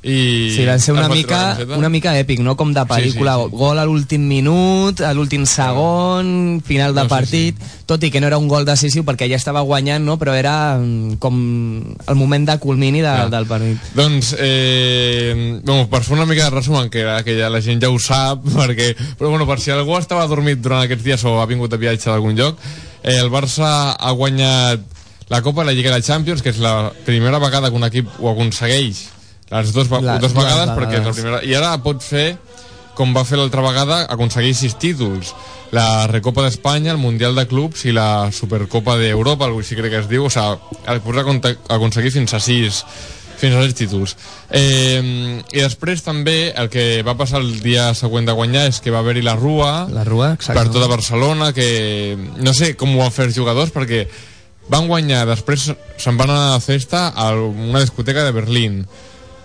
i Sí, va ser una mica, una mica èpic, no? Com de pel·lícula. Sí, sí, sí. Gol a l'últim minut, a l'últim segon, final de No, sí, partit, tot i que no era un gol decisiu perquè ja estava guanyant, no? però era mm, com el moment de culmini de, Ah. del partit. Doncs, eh, bueno, per fer una mica de resum, que, que ja la gent ja ho sap, perquè, però bueno, per si algú estava dormit durant aquests dies o ha vingut de viatge d'algun lloc, eh, el Barça ha guanyat la Copa, la Lliga de Champions, que és la primera vegada que un equip ho aconsegueix, les dues, Les dues vegades, perquè és la primera, i ara pot fer com va fer l'altra vegada, aconseguir sis títols la Recopa d'Espanya, el Mundial de Clubs i la Supercopa d'Europa, algo així crec que es diu, o sigui, pot aconte- aconseguir fins a sis fins a sis títols. Eh, I després també el que va passar el dia següent de guanyar és que va haver-hi la Rua, La Rua, exacte. per tota Barcelona, que no sé com ho van fer els jugadors, perquè van guanyar, després se'n van anar a la festa a una discoteca de Berlín.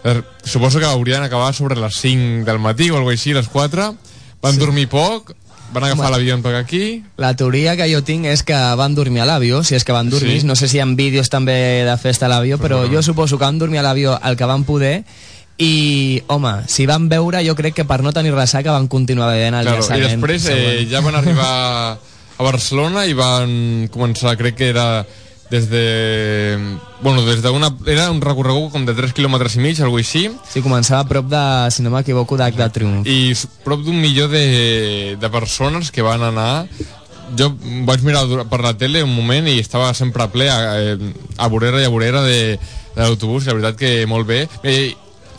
Eh, Suposo que haurien acabat sobre les 5 del matí o alguna així, les 4. Van sí. dormir poc, van agafar l'avió per aquí, La teoria que jo tinc és que van dormir a l'avió, si és que van dormir, Sí. no sé si hi ha vídeos també de festa a l'avió, però no. jo suposo que van dormir a l'avió el que van poder i, home, si van beure jo crec que per no tenir ressaca van continuar bevent al Claro, dia I després eh, ja van arribar a Barcelona i van començar, crec que era des de... Bueno, des d'una... Era un recorregut com de 3 quilòmetres i mig, alguna així, Sí, començava a prop de, si no m'equivoco, d'Ac de Triomf. i prop d'un milió de, de persones que van anar. Jo vaig mirar per la tele un moment i estava sempre ple a, eh, a vorera i a vorera de, de l'autobús la veritat que molt bé. Bé,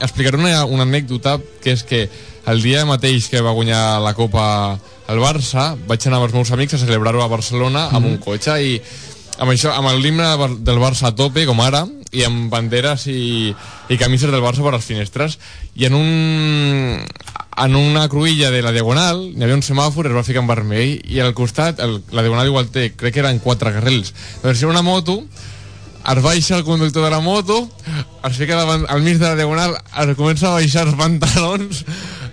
explicaré una, una anècdota que és que el dia mateix que va guanyar la Copa el Barça vaig anar amb els meus amics a celebrar-ho a Barcelona amb un cotxe i amb això, amb de Bar- del Barça a tope, com ara, i amb banderes i, i camises del Barça per les finestres, i en un en una cruïlla de la Diagonal hi havia un semàfor, es va ficar en vermell i al costat, el, la Diagonal igual té crec que eren quatre carrils, doncs hi ha una moto es baixa el conductor de la moto es fica davant, al mig de la Diagonal es comença a baixar els pantalons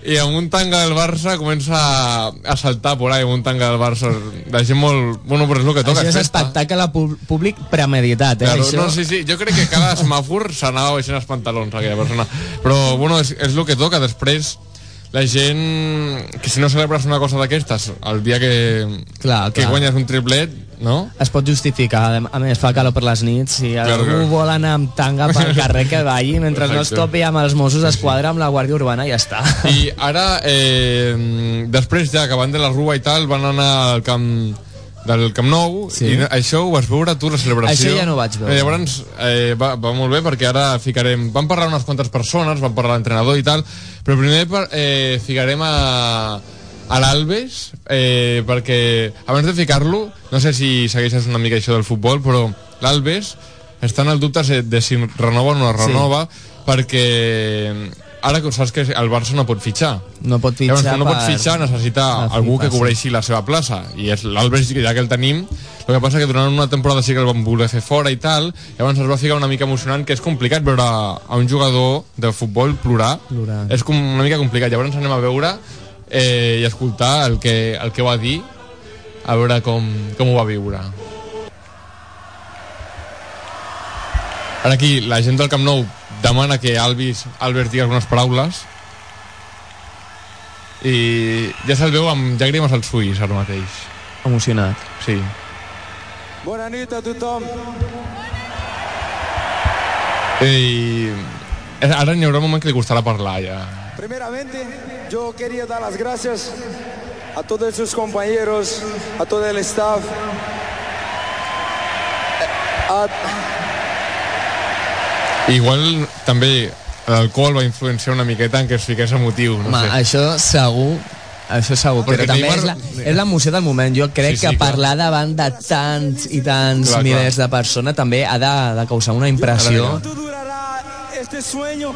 i amb un tanga del Barça comença a, a saltar por ahí amb un tanga del Barça la gent molt... Bueno, però és el que toca Això és festa. espectacle pú- públic premeditat, eh? Claro, això. no, sí, sí, jo crec que cada semàfor s'anava baixant els pantalons aquella persona però bueno, és, és el que toca després la gent que si no celebres una cosa d'aquestes el dia que, Clar, que clar. guanyes un triplet no? Es pot justificar, a més fa calor per les nits, si Claro, algú claro. vol anar amb tanga pel carrer que balli, mentre no es topi amb els Mossos d'Esquadra, amb la Guàrdia Urbana, ja està. i ara eh, després ja acabant de la Rua i tal van anar al camp del Camp Nou Sí. i això ho vas veure tu la celebració Això ja no vaig veure. Eh, llavors eh, va, va molt bé perquè ara ficarem van parlar unes quantes persones, van parlar l'entrenador i tal però primer eh, ficarem a, a l'Albes eh, perquè abans de ficar-lo no sé si segueixes una mica això del futbol però l'Albes està en el dubte de si renova o no renova perquè ara que saps que el Barça no pot fitxar. No pot fitxar Llavors, no pot fitxar necessita algú que sí. cobreixi la seva plaça. I és l'Albert ja que el tenim el que passa que durant una temporada sí que el van voler fer fora i tal llavors es va ficar una mica emocionant que és complicat veure a un jugador de futbol plorar, Plorar. és com una mica complicat. Llavors anem a veure eh, i escoltar el que, el que va dir a veure com, com ho va viure ara aquí la gent del Camp Nou demana que Alvis, Albert digui algunes paraules i ja se'l veu amb llàgrimes als ulls ara mateix. Emocionat. Sí. Bona nit a tothom. I ara n'hi haurà un moment que li costarà parlar ja. Primeramente, yo quería dar las gracias a todos sus compañeros, a todo el staff, a, Igual també l'alcohol va influenciar una miqueta en que es fiqués emotiu, no Home, sé. això segur, això segur, Perquè però també Neymar- és la- és l'emoció del moment. Jo crec Sí, sí, que clar. parlar davant de tants i tants Clar, clar. milers de persones també ha de, de causar una impressió. ¿Cuánto durará este sueño?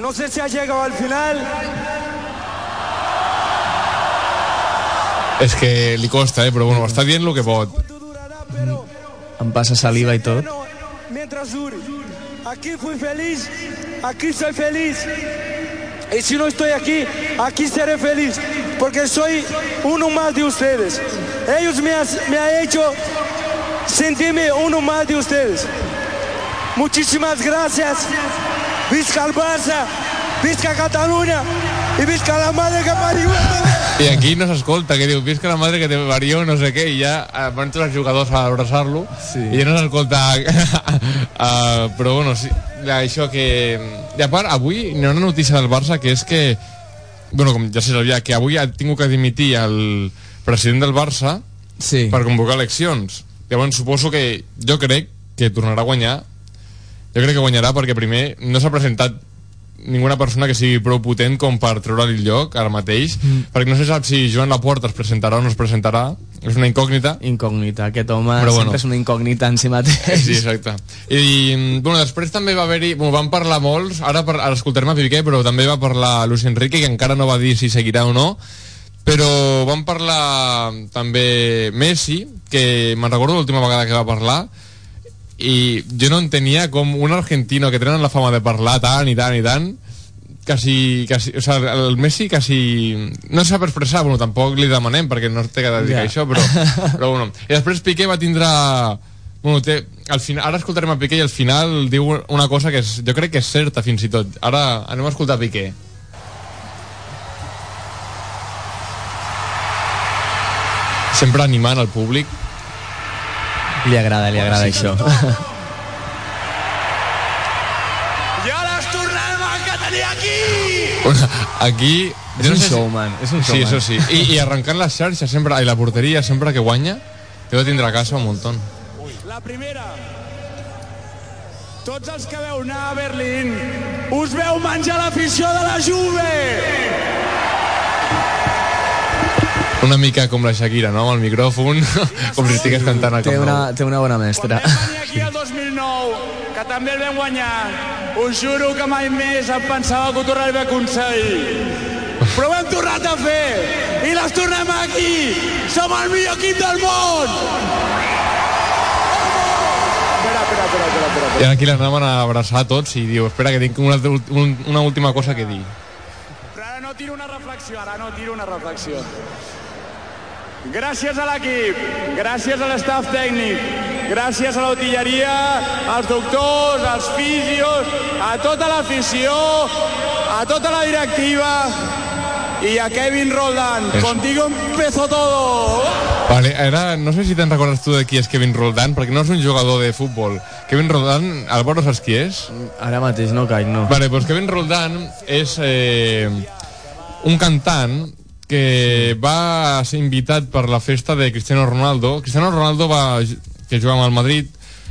No sé si ha llegado al final. És que li costa, eh? però bueno, està dient el que pot. Pero Em passa saliva i tot. mientras dure. Aquí fui feliz, aquí soy feliz. Y si no estoy aquí, aquí seré feliz, porque soy uno más de ustedes. Ellos me han me ha hecho sentirme uno más de ustedes. Muchísimas gracias. Visca el Barça, visca Cataluña y visca la madre que parió. I aquí no s'escolta, que diu, visca la madre que te parió, no sé què, i ja eh, van tots els jugadors a abraçar-lo, sí. i ja no s'escolta... uh, però bueno, sí, això que... I a part, avui hi ha una notícia del Barça que és que, bueno, com ja se sabia, que avui ha tingut que dimitir el president del Barça Sí. per convocar eleccions. Llavors suposo que jo crec que tornarà a guanyar. Jo crec que guanyarà perquè primer no s'ha presentat ninguna persona que sigui prou potent com per treure-li el lloc ara mateix, mm. perquè no se sap si Joan Laporta es presentarà o no es presentarà, és una incògnita. Incògnita, aquest home Però sempre bueno. és una incògnita en si mateix. Sí, exacte. I, bueno, després també va haver-hi... Bueno, van parlar molts, ara, par, ara escoltarem a Piqué, però també va parlar Luis Enrique, que encara no va dir si seguirà o no, però van parlar també Messi, que me'n recordo l'última vegada que va parlar, i jo no entenia com un argentino que tenen la fama de parlar tant i tant i tant quasi, quasi o sea, el Messi quasi no sap expressar, bueno, tampoc li demanem perquè no té que dedicar a això però, però bueno, i després Piqué va tindre bueno, té, al final, ara escoltarem a Piqué i al final diu una cosa que és, jo crec que és certa fins i tot. Ara anem a escoltar Piqué. Sempre animant el públic Li agrada, li agrada això. I ara es tornem a que tenir aquí! aquí És jo un sé si- showman, és un Sí, showman. això sí. I, i arrencant les xarxes sempre, i la porteria sempre que guanya, deu tindre a casa un muntó. La primera. Tots els que veu anar a Berlín us veu menjar l'afició de la Juve! Una mica com la Shakira, no? Amb el micròfon, com si estigués cantant a Té una, Nou. té una bona Quan mestra. vam venir aquí el 2009, que també el vam guanyar, us juro que mai més em pensava que ho tornaria a aconseguir. Però ho hem tornat a fer i les tornem aquí. Som el millor equip del món! Espera, espera, espera, espera, espera. I ara aquí l'anaven a abraçar tots i diu, espera que tinc una, un, una última cosa que dir. Però ara no tiro una reflexió, ara no tiro una reflexió. Gràcies a l'equip, gràcies a l'estaf tècnic, gràcies a l'utilleria, als doctors, als fisios, a tota l'afició, a tota la directiva i a Kevin Roldán. Eso. Contigo empezó todo. Vale, ara no sé si te'n recordes tu de qui és Kevin Roldán, perquè no és un jugador de futbol. Kevin Roldán, Álvaro, saps qui és? Ara mateix no caic, no. Vale, doncs Kevin Roldán és eh, un cantant que va ser invitat per la festa de Cristiano Ronaldo. Cristiano Ronaldo va, que juga amb el Madrid,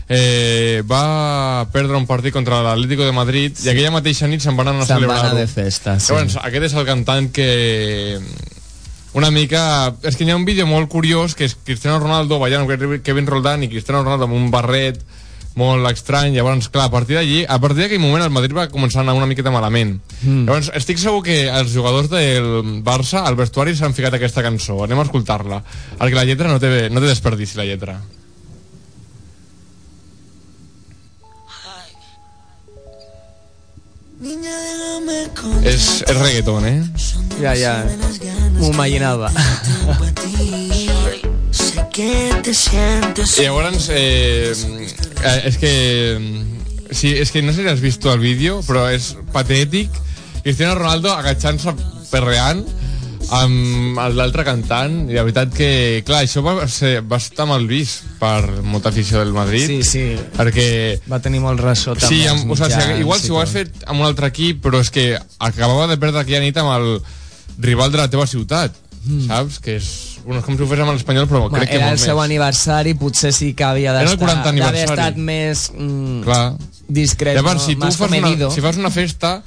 eh, va perdre un partit contra l'Atlético de Madrid i aquella mateixa nit se'n van anar a Se'n anar de festa, sí. Llavors, aquest és el cantant que una mica... És que hi ha un vídeo molt curiós que és Cristiano Ronaldo ballant amb Kevin Roldán i Cristiano Ronaldo amb un barret molt estrany, llavors, clar, a partir d'allí, a partir d'aquell moment el Madrid va començar a anar una miqueta malament. Mm. Llavors, estic segur que els jugadors del Barça, al vestuari, s'han ficat aquesta cançó. Anem a escoltar-la, perquè la lletra no té, no té desperdici, la lletra. És, és reggaeton, eh? Ja, ja. M'ho imaginava. I llavors, eh, eh, és que... Sí, és que no sé si has vist tu el vídeo, però és patètic Cristiano Ronaldo agachant-se perreant amb l'altre cantant i la veritat que, clar, això va, ser, va estar mal vist per molta afició del Madrid Sí, sí. perquè Va tenir molt ressò. Sí, amb, o sigui, mitjans igual i si ho has fet amb un altre equip, però és que acabava de perdre aquella nit amb el rival de la teva ciutat, mm. saps? Que és, bueno, és com si ho fes amb l'Espanyol, però Home, crec que era el seu més. aniversari, potser sí que havia Era el d'estar 40 d'haver estat més mm, Clar. discret, Llavors, no? si tu fas una, comedido. si fas una festa,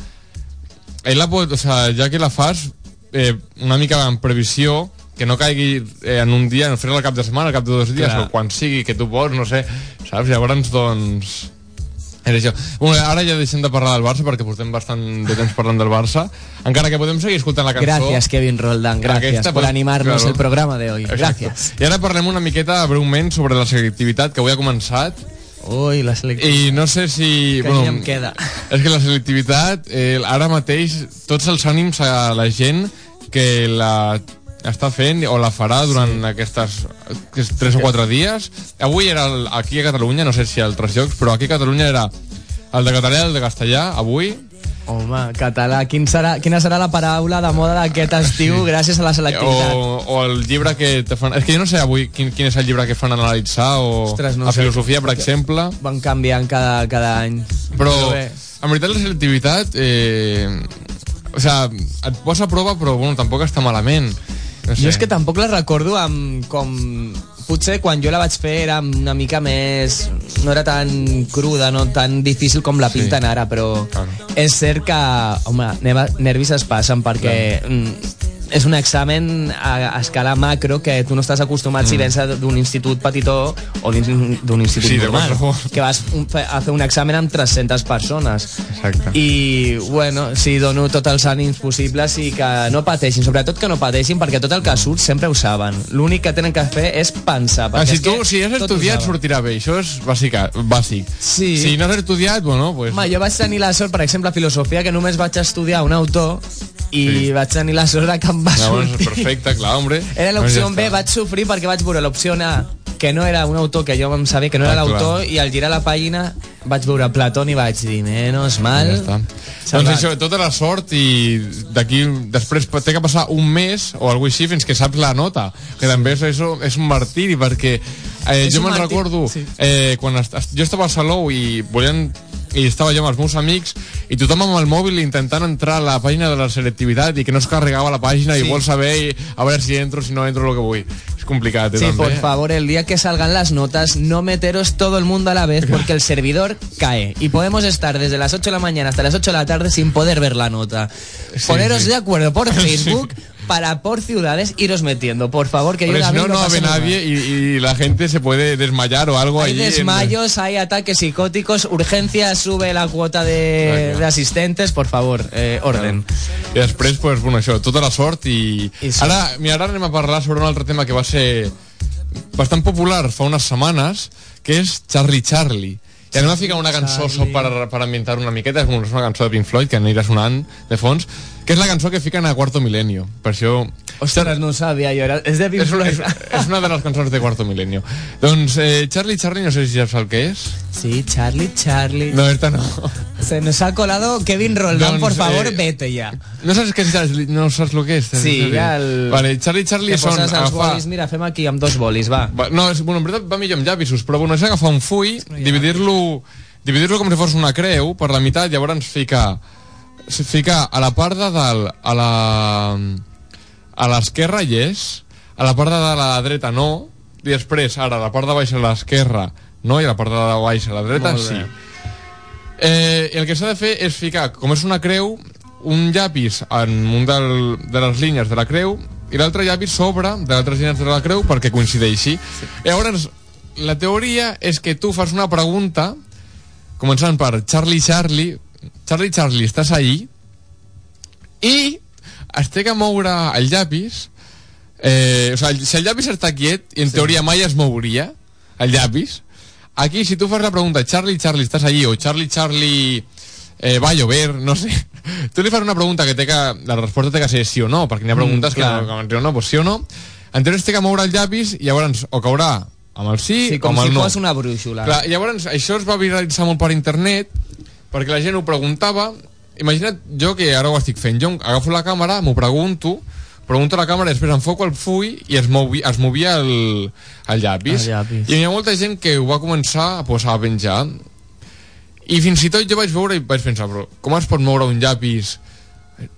ell la pot, o sea, ja que la fas, eh, una mica en previsió, que no caigui eh, en un dia, no fer-la al cap de setmana, al cap de dos dies, Clar. o quan sigui, que tu pots, no sé, saps? Llavors, doncs... És això. Bueno, ara ja deixem de parlar del Barça perquè portem bastant de temps parlant del Barça. Encara que podem seguir escoltant la cançó. Gracias, Kevin Roldán, gracias Aquesta, pues, animarnos claro. el programa de hoy. Exacte. Gracias. I ara parlem una miqueta breument sobre la selectivitat que avui ha començat Ui, la selectivitat. i no sé si... Que ni em queda. És que la selectivitat, eh, ara mateix, tots els ànims a la gent que la està fent o la farà durant sí. aquestes aquests 3 o 4 dies. Avui era el, aquí a Catalunya, no sé si a altres llocs, però aquí a Catalunya era el de català i el de castellà, avui. Home, català, quin serà, quina serà la paraula de moda d'aquest estiu gràcies a la selectivitat? O, o el llibre que te fan... És que jo no sé avui quin, quin és el llibre que fan analitzar o Ostres, no a sé. filosofia, per exemple. Van canviant cada, cada any. Però, bé. en veritat, la selectivitat... Eh, o sigui, et posa a prova, però bueno, tampoc està malament. No sé. Jo és que tampoc la recordo amb com... Potser quan jo la vaig fer era una mica més... No era tan cruda, no tan difícil com la Sí. pinten ara, però Claro. és cert que, home, nervis es passen perquè mm, és un examen a, a escala macro que tu no estàs acostumat si vens d'un institut petitó o d'un institut Mm. Sí, normal, que vas un, a fer un examen amb 300 persones. Exacte. I, bueno, sí, dono tots els ànims possibles i que no pateixin, sobretot que no pateixin, perquè tot el que surt sempre ho saben. L'únic que tenen que fer és pensar. Ah, si és tu, que si has estudiat, sortirà bé. Això és bàsica, bàsic. Sí. Si no has estudiat, bueno, pues... Home, jo vaig tenir la sort, per exemple, a filosofia, que només vaig estudiar un autor i Sí. vaig tenir la sort que em va Llavors, sortir. perfecte, clar, hombre. Era Doncs l'opció ja B, vaig sofrir perquè vaig veure l'opció A, que no era un autor que jo em sabia que no era Ah, clar. l'autor, i al girar la pàgina vaig veure Platón i vaig dir, menos mal... Ja. Doncs això, tota la sort i d'aquí després té que passar un mes o alguna així fins que saps la nota que també és, és un martiri perquè eh, És jo me'n recordo sí. eh, quan est jo estava a Salou i volien i estava jo amb els meus amics i tothom amb el mòbil intentant entrar a la pàgina de la selectivitat i que no es carregava la pàgina Sí. i vol saber i, a veure si entro, si no entro, el que vull és complicat, eh, Sí, por favor, el día que salgan las notas, no meteros todo el mundo a la vez porque el servidor cae. Y podemos estar desde las 8 de la mañana hasta las 8 de la tarde sin poder ver la nota. Sí, Poneros sí. de acuerdo por Facebook para por ciudades iros metiendo. Por favor, que yo también no, no mal. nadie y, y la gente se puede desmayar o algo Hay allí en- desmayos, hay ataques psicóticos, urgencias, sube la cuota de, Claro. de asistentes, por favor, eh, orden. I després, pues, bueno, això, tota la sort i... I sort. Ara, mira, ara anem a parlar sobre un altre tema que va ser bastant popular fa unes setmanes, que és Charlie Charlie. I anem a ficar una cançó per, per ambientar una miqueta, és una cançó de Pink Floyd que anirà sonant de fons, que és la cançó que fiquen a Cuarto Milenio. Per això... Ostres, no ho sabia jo, era, és de Pink És, una- és, és una de les cançons de Cuarto Milenio. Doncs eh, Charlie Charlie, no sé si saps el que és. Sí, Charlie, Charlie. No, esta no. Se nos ha colado Kevin Roldán, Doncs, por favor, eh, vete ya. No saps, què és, Charlie- no saps el que és? Sí, ja el... Vale, Charlie Charlie que són... poses els agafar- bolis, mira, fem aquí amb dos bolis, va. Va, no, és, bueno, en veritat va millor amb llapisos, però bueno, és agafar un full, dividir-lo dividir-lo com si fos una creu per la meitat, llavors ficar ficar a la part de dalt a la a l'esquerra hi és a la part de dalt a la dreta no i després ara la part de baix a l'esquerra no i a la part de baix a la dreta sí. eh, el que s'ha de fer és ficar, com és una creu un llapis en un del, de les línies de la creu i l'altre llapis sobre de l'altre línies de la creu perquè coincideixi. Sí. llavors la teoria és que tu fas una pregunta començant per Charlie Charlie Charlie Charlie, estàs ahí? i es té que moure el llapis eh, o sigui, si el llapis està quiet i en sí. teoria mai es mouria el llapis aquí si tu fas la pregunta Charlie Charlie estàs allí o Charlie Charlie eh, va a llover, no sé tu li fas una pregunta que té que la resposta té que ser sí o no perquè n'hi ha preguntes mm, que, clar. que no, no, pues sí o no en teoria es té que moure el llapis i llavors o caurà amb el sí, Sí, o com amb si el no fos una brúixola. Clar, llavors això es va viralitzar molt per internet perquè la gent ho preguntava imagina't jo que ara ho estic fent. Jo agafo la càmera, m'ho pregunto, pregunto a la càmera, després enfoco el full i es, movi, es movia el, el llapis. El llapis. I hi ha molta gent que ho va començar a posar a penjar. I fins i tot jo vaig veure i vaig pensar, però com es pot moure un llapis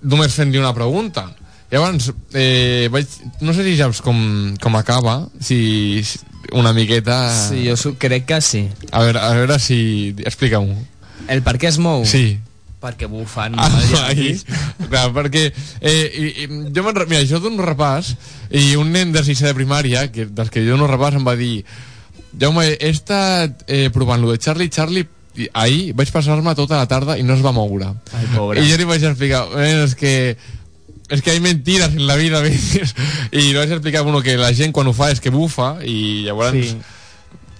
només fent-li una pregunta? Llavors, eh, vaig, no sé si saps com, com acaba, si si una miqueta... Sí, jo crec que sí. A veure, a veure si... Explica-m'ho. El per què es mou? Sí. Perquè bufant. Ah, ahí. Clar, perquè eh, i, i, jo mira, jo dono un repàs i un nen de sisè de primària que, dels que jo dono repàs em va dir Jaume, he estat eh, provant lo de Charlie Charlie i ahir vaig passar-me tota la tarda i no es va moure Ai, pobre. i jo li vaig explicar eh, és que és que hi ha mentiras en la vida i li vaig explicar bueno, que la gent quan ho fa és que bufa i llavors Sí.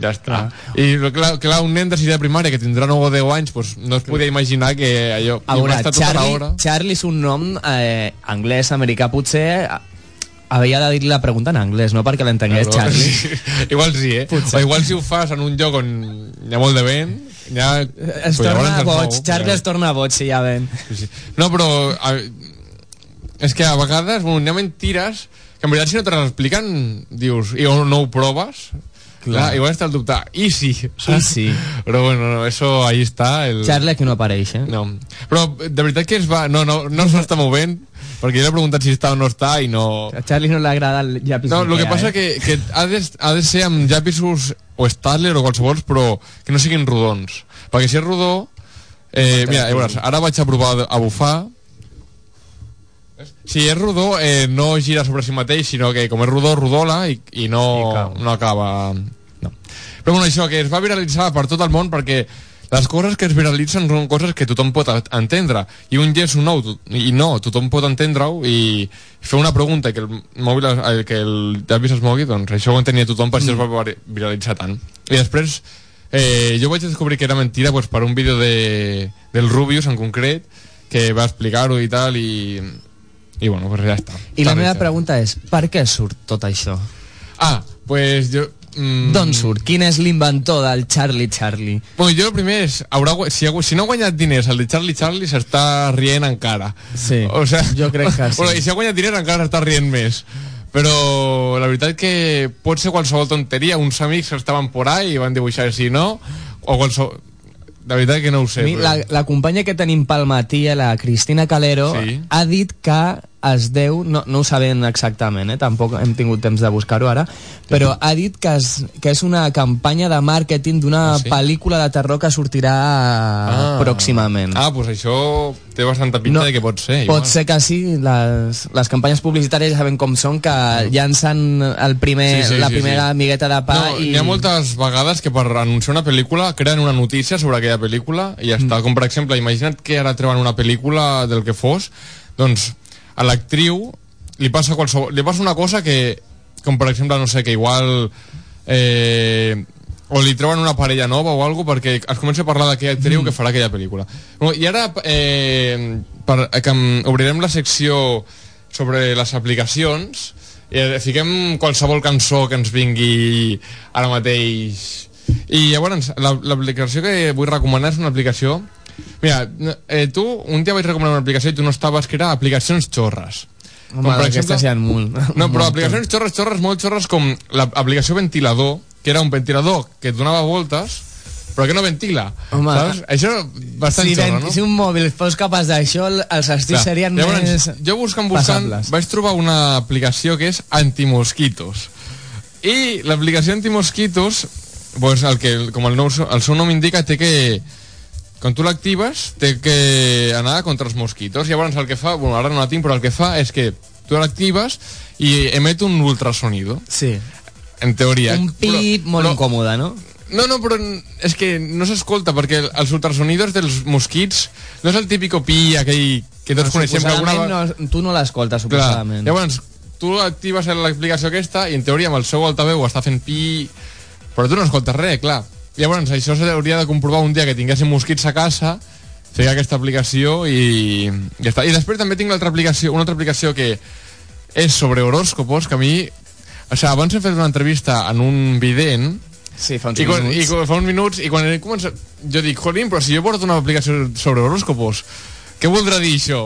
Ja està. I clar, clar, un nen de sisè de primària que tindrà 9 o 10 anys pues, no es podia imaginar que allò... A veure, tota Charlie, l'hora. Charlie és un nom eh, anglès, americà, potser havia de dir la pregunta en anglès, no? Perquè l'entengués Claro. Charlie. Sí. igual sí, eh? Potser. O igual si ho fas en un lloc on hi ha molt de vent, ja... Es pues torna boig, mou. Charlie Ja. es torna boig, si ja ven. Sí, sí. No, però... A, és que a vegades bueno, hi ha mentires que en veritat si no te les expliquen dius, i no ho proves Clar, igual està el dubte. I sí. I sí. Però bueno, no, eso ahí está. El... Charlie aquí no apareix, eh? No. Però de veritat que es va... No, no, no s'està movent, perquè jo l'he preguntat si està o no està i no... A Charlie no li agrada el llapis No, el que passa eh? que, que ha, de, ha de ser amb llapisos o Stadler o qualsevol, però que no siguin rodons. Perquè si és rodó... Eh, mira, a veure, ara vaig a provar a bufar. Si és rodó, eh, no gira sobre si mateix, sinó que com és rodó, rodola i, i no, I no acaba... No. Però bueno, això, que es va viralitzar per tot el món perquè les coses que es viralitzen són coses que tothom pot entendre i un yes, un no, to- i no, tothom pot entendre-ho i fer una pregunta que el mòbil, es- eh, que el llapis es mogui, doncs això ho entenia tothom, per això es va vari- viralitzar tant. I després eh, jo vaig descobrir que era mentira pues, per un vídeo de, del Rubius en concret que va explicar-ho i tal i, i bueno, pues ja està. I la meva pregunta és, per què surt tot això? Ah, pues jo... Mm, D'on surt? Quin és l'inventor del Charlie Charlie? Bueno, jo el primer és, haurà, si, si no ha guanyat diners el de Charlie Charlie s'està rient encara. Sí, o sea, jo crec que sí. Bueno, I si ha guanyat diners encara s'està rient més. Però la veritat que pot ser qualsevol tonteria. Uns amics estaven por ahí i van dibuixar si no, o qualsevol... La veritat que no ho sé. Mi, la, la companya que tenim pel matí, eh, la Cristina Calero, Sí. ha dit que es deu, no, no ho sabem exactament, eh? tampoc hem tingut temps de buscar-ho ara, però ha dit que, es, que és una campanya de màrqueting d'una Ah, sí? pel·lícula de terror que sortirà pròximament. Ah, doncs això té bastanta pinta No, de que pot ser. Pot igual. ser que sí, les, les campanyes publicitàries ja sabem com són, que llancen el primer, Sí, sí, la sí, primera sí. amigueta de pa no, i... Hi ha moltes vegades que per anunciar una pel·lícula creen una notícia sobre aquella pel·lícula i ja està. Com per exemple, imagina't que ara treuen una pel·lícula del que fos, doncs a l'actriu li passa qualsevol... Li passa una cosa que, com per exemple, no sé, que igual... Eh, o li treuen una parella nova o alguna perquè es comença a parlar d'aquella actriu que farà aquella pel·lícula. Bueno, I ara eh, per, que em- obrirem la secció sobre les aplicacions i eh, fiquem qualsevol cançó que ens vingui ara mateix i llavors la- l'aplicació que vull recomanar és una aplicació mira, eh, tu un dia vaig recomanar una aplicació i tu no estaves que era aplicacions xorres Home, d'aquestes hi ha molt. no, però aplicacions xorres, xorres, molt xorres com l'aplicació ventilador, que era un ventilador que et donava voltes, però que no ventila. Home, saps? Això bastant si, xorra, no? si un mòbil fos capaç d'això, els estius Clar. serien Llavors, més jo buscant, buscant, passables. vaig trobar una aplicació que és antimosquitos. I l'aplicació antimosquitos, pues, el que, com el, nou, el seu nom indica, té que quan tu l'actives té que anar contra els mosquitos llavors el que fa, bueno ara no la tinc però el que fa és que tu l'actives i emet un ultrasonido Sí. en teoria Un pip molt incòmode, no? no, no, però és que no s'escolta perquè els ultrasonidos dels mosquits no és el típico pi aquell que tots coneixem que alguna no, tu no l'escoltes, Clar, suposadament. llavors, tu actives l'aplicació aquesta i en teoria amb el seu altaveu està fent pi... Però tu no escoltes res, clar. Llavors, això s'hauria de comprovar un dia que tinguéssim mosquits a casa, fer aquesta aplicació i ja està. I després també tinc l'altra aplicació, una altra aplicació que és sobre horòscopos, que a mi... O sigui, abans he fet una entrevista en un vident Sí, fa uns i, quan, minuts. i fa uns minuts i quan he començat jo dic, jolín, però si jo porto una aplicació sobre horòscopos Què voldrà dir això?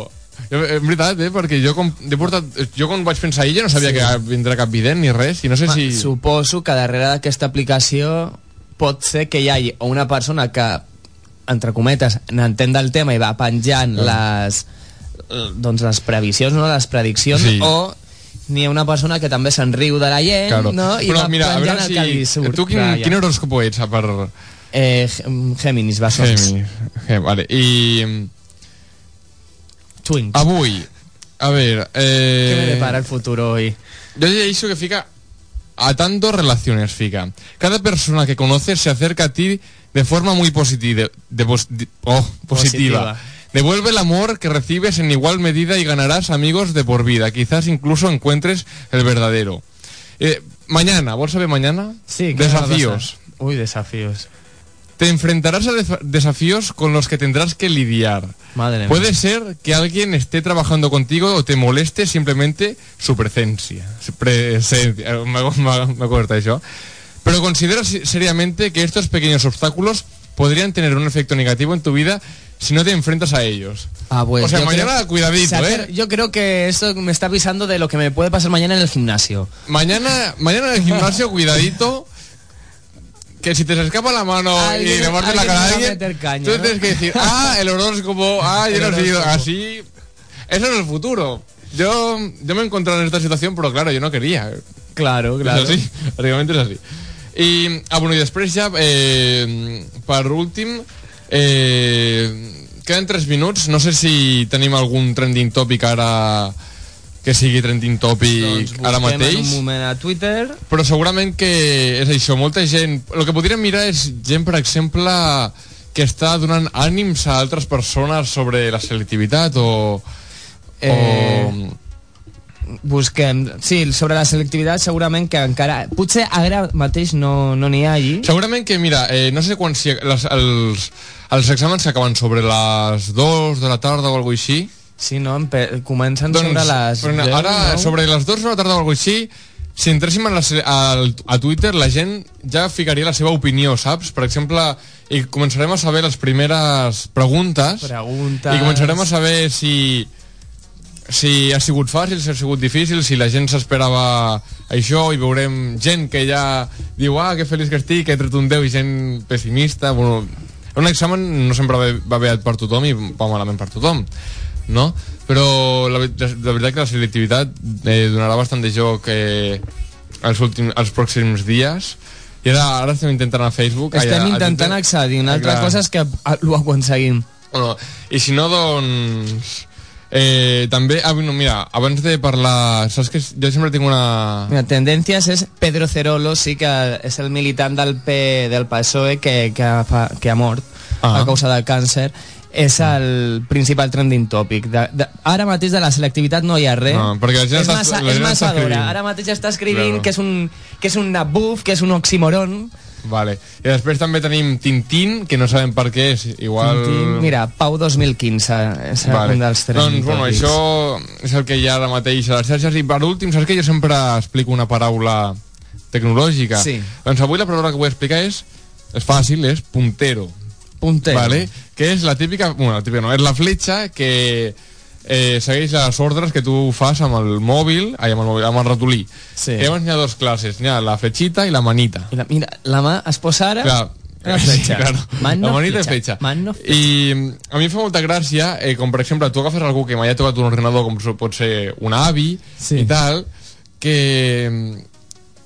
Jo, En veritat, eh? Perquè jo, com, jo, portat, jo quan vaig pensar ella no sabia sí. que vindrà cap vident ni res, i no sé Ma, si... Suposo que darrere d'aquesta aplicació pot ser que hi hagi una persona que, entre cometes, n'entén del tema i va penjant les, doncs les previsions, no? les prediccions, Sí. o n'hi ha una persona que també se'n riu de la gent, Claro. no? I Però va mira, penjant veure el que li si... surt. Tu quin, ja. quin horòscopo ets? Per... Eh, Géminis, va. Géminis. Gem, vale. I Twins. avui, a veure... ¿Qué me Eh, depara el futuro hoy? Yo llegeixo que fica atando relaciones, fica. Cada persona que conoces se acerca a ti de forma muy positiva. De, pos- di- oh, positiva. Positiva. Devuelve el amor que recibes en igual medida y ganarás amigos de por vida. Quizás incluso encuentres el verdadero. Eh, mañana, ¿vos sabés mañana? Sí, ¿qué va a Desafíos. Uy, desafíos. Te enfrentarás a desafíos con los que tendrás que lidiar. Madre mía. Puede ser que alguien esté trabajando contigo o te moleste simplemente su presencia. Presencia. Me, me, me acuerdo de eso. Pero considera si- seriamente que estos pequeños obstáculos podrían tener un efecto negativo en tu vida si no te enfrentas a ellos. Ah, pues o sea, mañana creo- cuidadito, ¿eh? Yo creo que esto me está avisando de lo que me puede pasar mañana en el gimnasio. Mañana, mañana en el gimnasio, cuidadito. Que si te se escapa la mano Alguien- y le partes la cara a alguien, caña, tú ¿no? tienes que decir, ah, el horóscopo, ah, yo no horóscopo. así. Eso es el futuro. Yo, yo me he encontrado en esta situación, pero claro, yo no quería. Claro, És així, bàsicament és així. I, ah, bueno, i després ja, eh, per últim, eh, queden 3 minuts, no sé si tenim algun trending topic ara que sigui trending topic Doncs ara mateix, un moment a Twitter. però segurament que és això, molta gent... El que podríem mirar és gent, per exemple, que està donant ànims a altres persones sobre la selectivitat o... Eh, o Busquem. Sí, sobre la selectivitat segurament que encara... Potser ara mateix no no n'hi ha allí. Segurament que, mira, eh, no sé quan si les, els, els exàmens s'acaben sobre les 2 de la tarda o alguna així. Sí, no? Comencen sobre les... però 10, ara, no? sobre les 2 de la tarda o alguna així, si entréssim a, la, al, a Twitter, la gent ja ficaria la seva opinió, saps? Per exemple, i començarem a saber les primeres preguntes, Preguntes... i començarem a saber si si ha sigut fàcil, si ha sigut difícil, si la gent s'esperava això i veurem gent que ja diu ah, que feliç que estic, que he tret un 10 i gent pessimista, bueno, un examen no sempre va, va bé per tothom i va malament per tothom, no? Però la, la, la veritat que la selectivitat eh, donarà bastant de joc eh, els, últims, els pròxims dies i ara, ara estem intentant a Facebook Estem a- a intentant accedir. Una Ah, altra clar. cosa és que ah, ho aconseguim. Bueno, I si no, doncs... Eh, també, ah, no, mira, abans de parlar... Saps que jo sempre tinc una... Mira, Tendències és Pedro Cerolo, sí que és el militant del, P, del PSOE que, que, fa, que ha mort Ah. a causa del càncer. És el principal trending topic. De, de, ara mateix de la selectivitat no hi ha res. No, perquè la gent és massa, la és gent massa està d'hora. escrivint. Ara mateix està escrivint Claro. que, és un, que és un buf, que és un oxímoron. Vale. I després també tenim Tintín, que no sabem per què és. Igual... Mira, Pau 2015 és Vale. un dels trending Doncs, bueno, topics. això és el que hi ha ara mateix a les xarxes. I per últim, saps que jo sempre explico una paraula tecnològica? Sí. Doncs avui la paraula que vull explicar és... És fàcil, és puntero. Puntero. Vale? Que és la típica... Bueno, la típica no, és la fletxa que eh, segueix les ordres que tu fas amb el mòbil, ai, amb el, mòbil, amb el ratolí. Sí. Llavors n'hi ha dos classes, n'hi ha la fletxita i la manita. I la, mira, la mà es posa ara... Clar, La fletxa. claro. La manita fletxa. i fletxa. I a mi em fa molta gràcia, eh, com per exemple, tu agafes algú que mai ha tocat un ordinador, com pot ser un avi Sí. i tal, que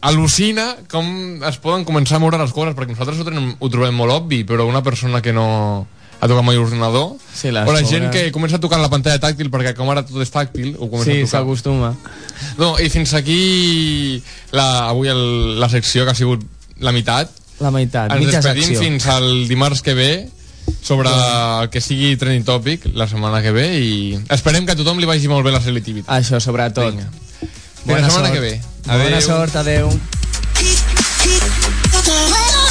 al·lucina com es poden començar a moure les coses, perquè nosaltres ho, tenem, ho trobem molt obvi, però una persona que no ha tocat mai l'ordinador, Sí, o la gent pobres. que comença a tocar la pantalla tàctil, perquè com ara tot és tàctil, ho comença Sí, a tocar. s'acostuma. No, I fins aquí la, avui el, la secció que ha sigut la meitat. La meitat, Ens mitja despedim secció. fins al dimarts que ve sobre el que sigui trending topic la setmana que ve i esperem que a tothom li vagi molt bé la selectivitat. Això, sobretot. Vinga. Fins la setmana sort. que ve. Adéu. Bona sort, adeu.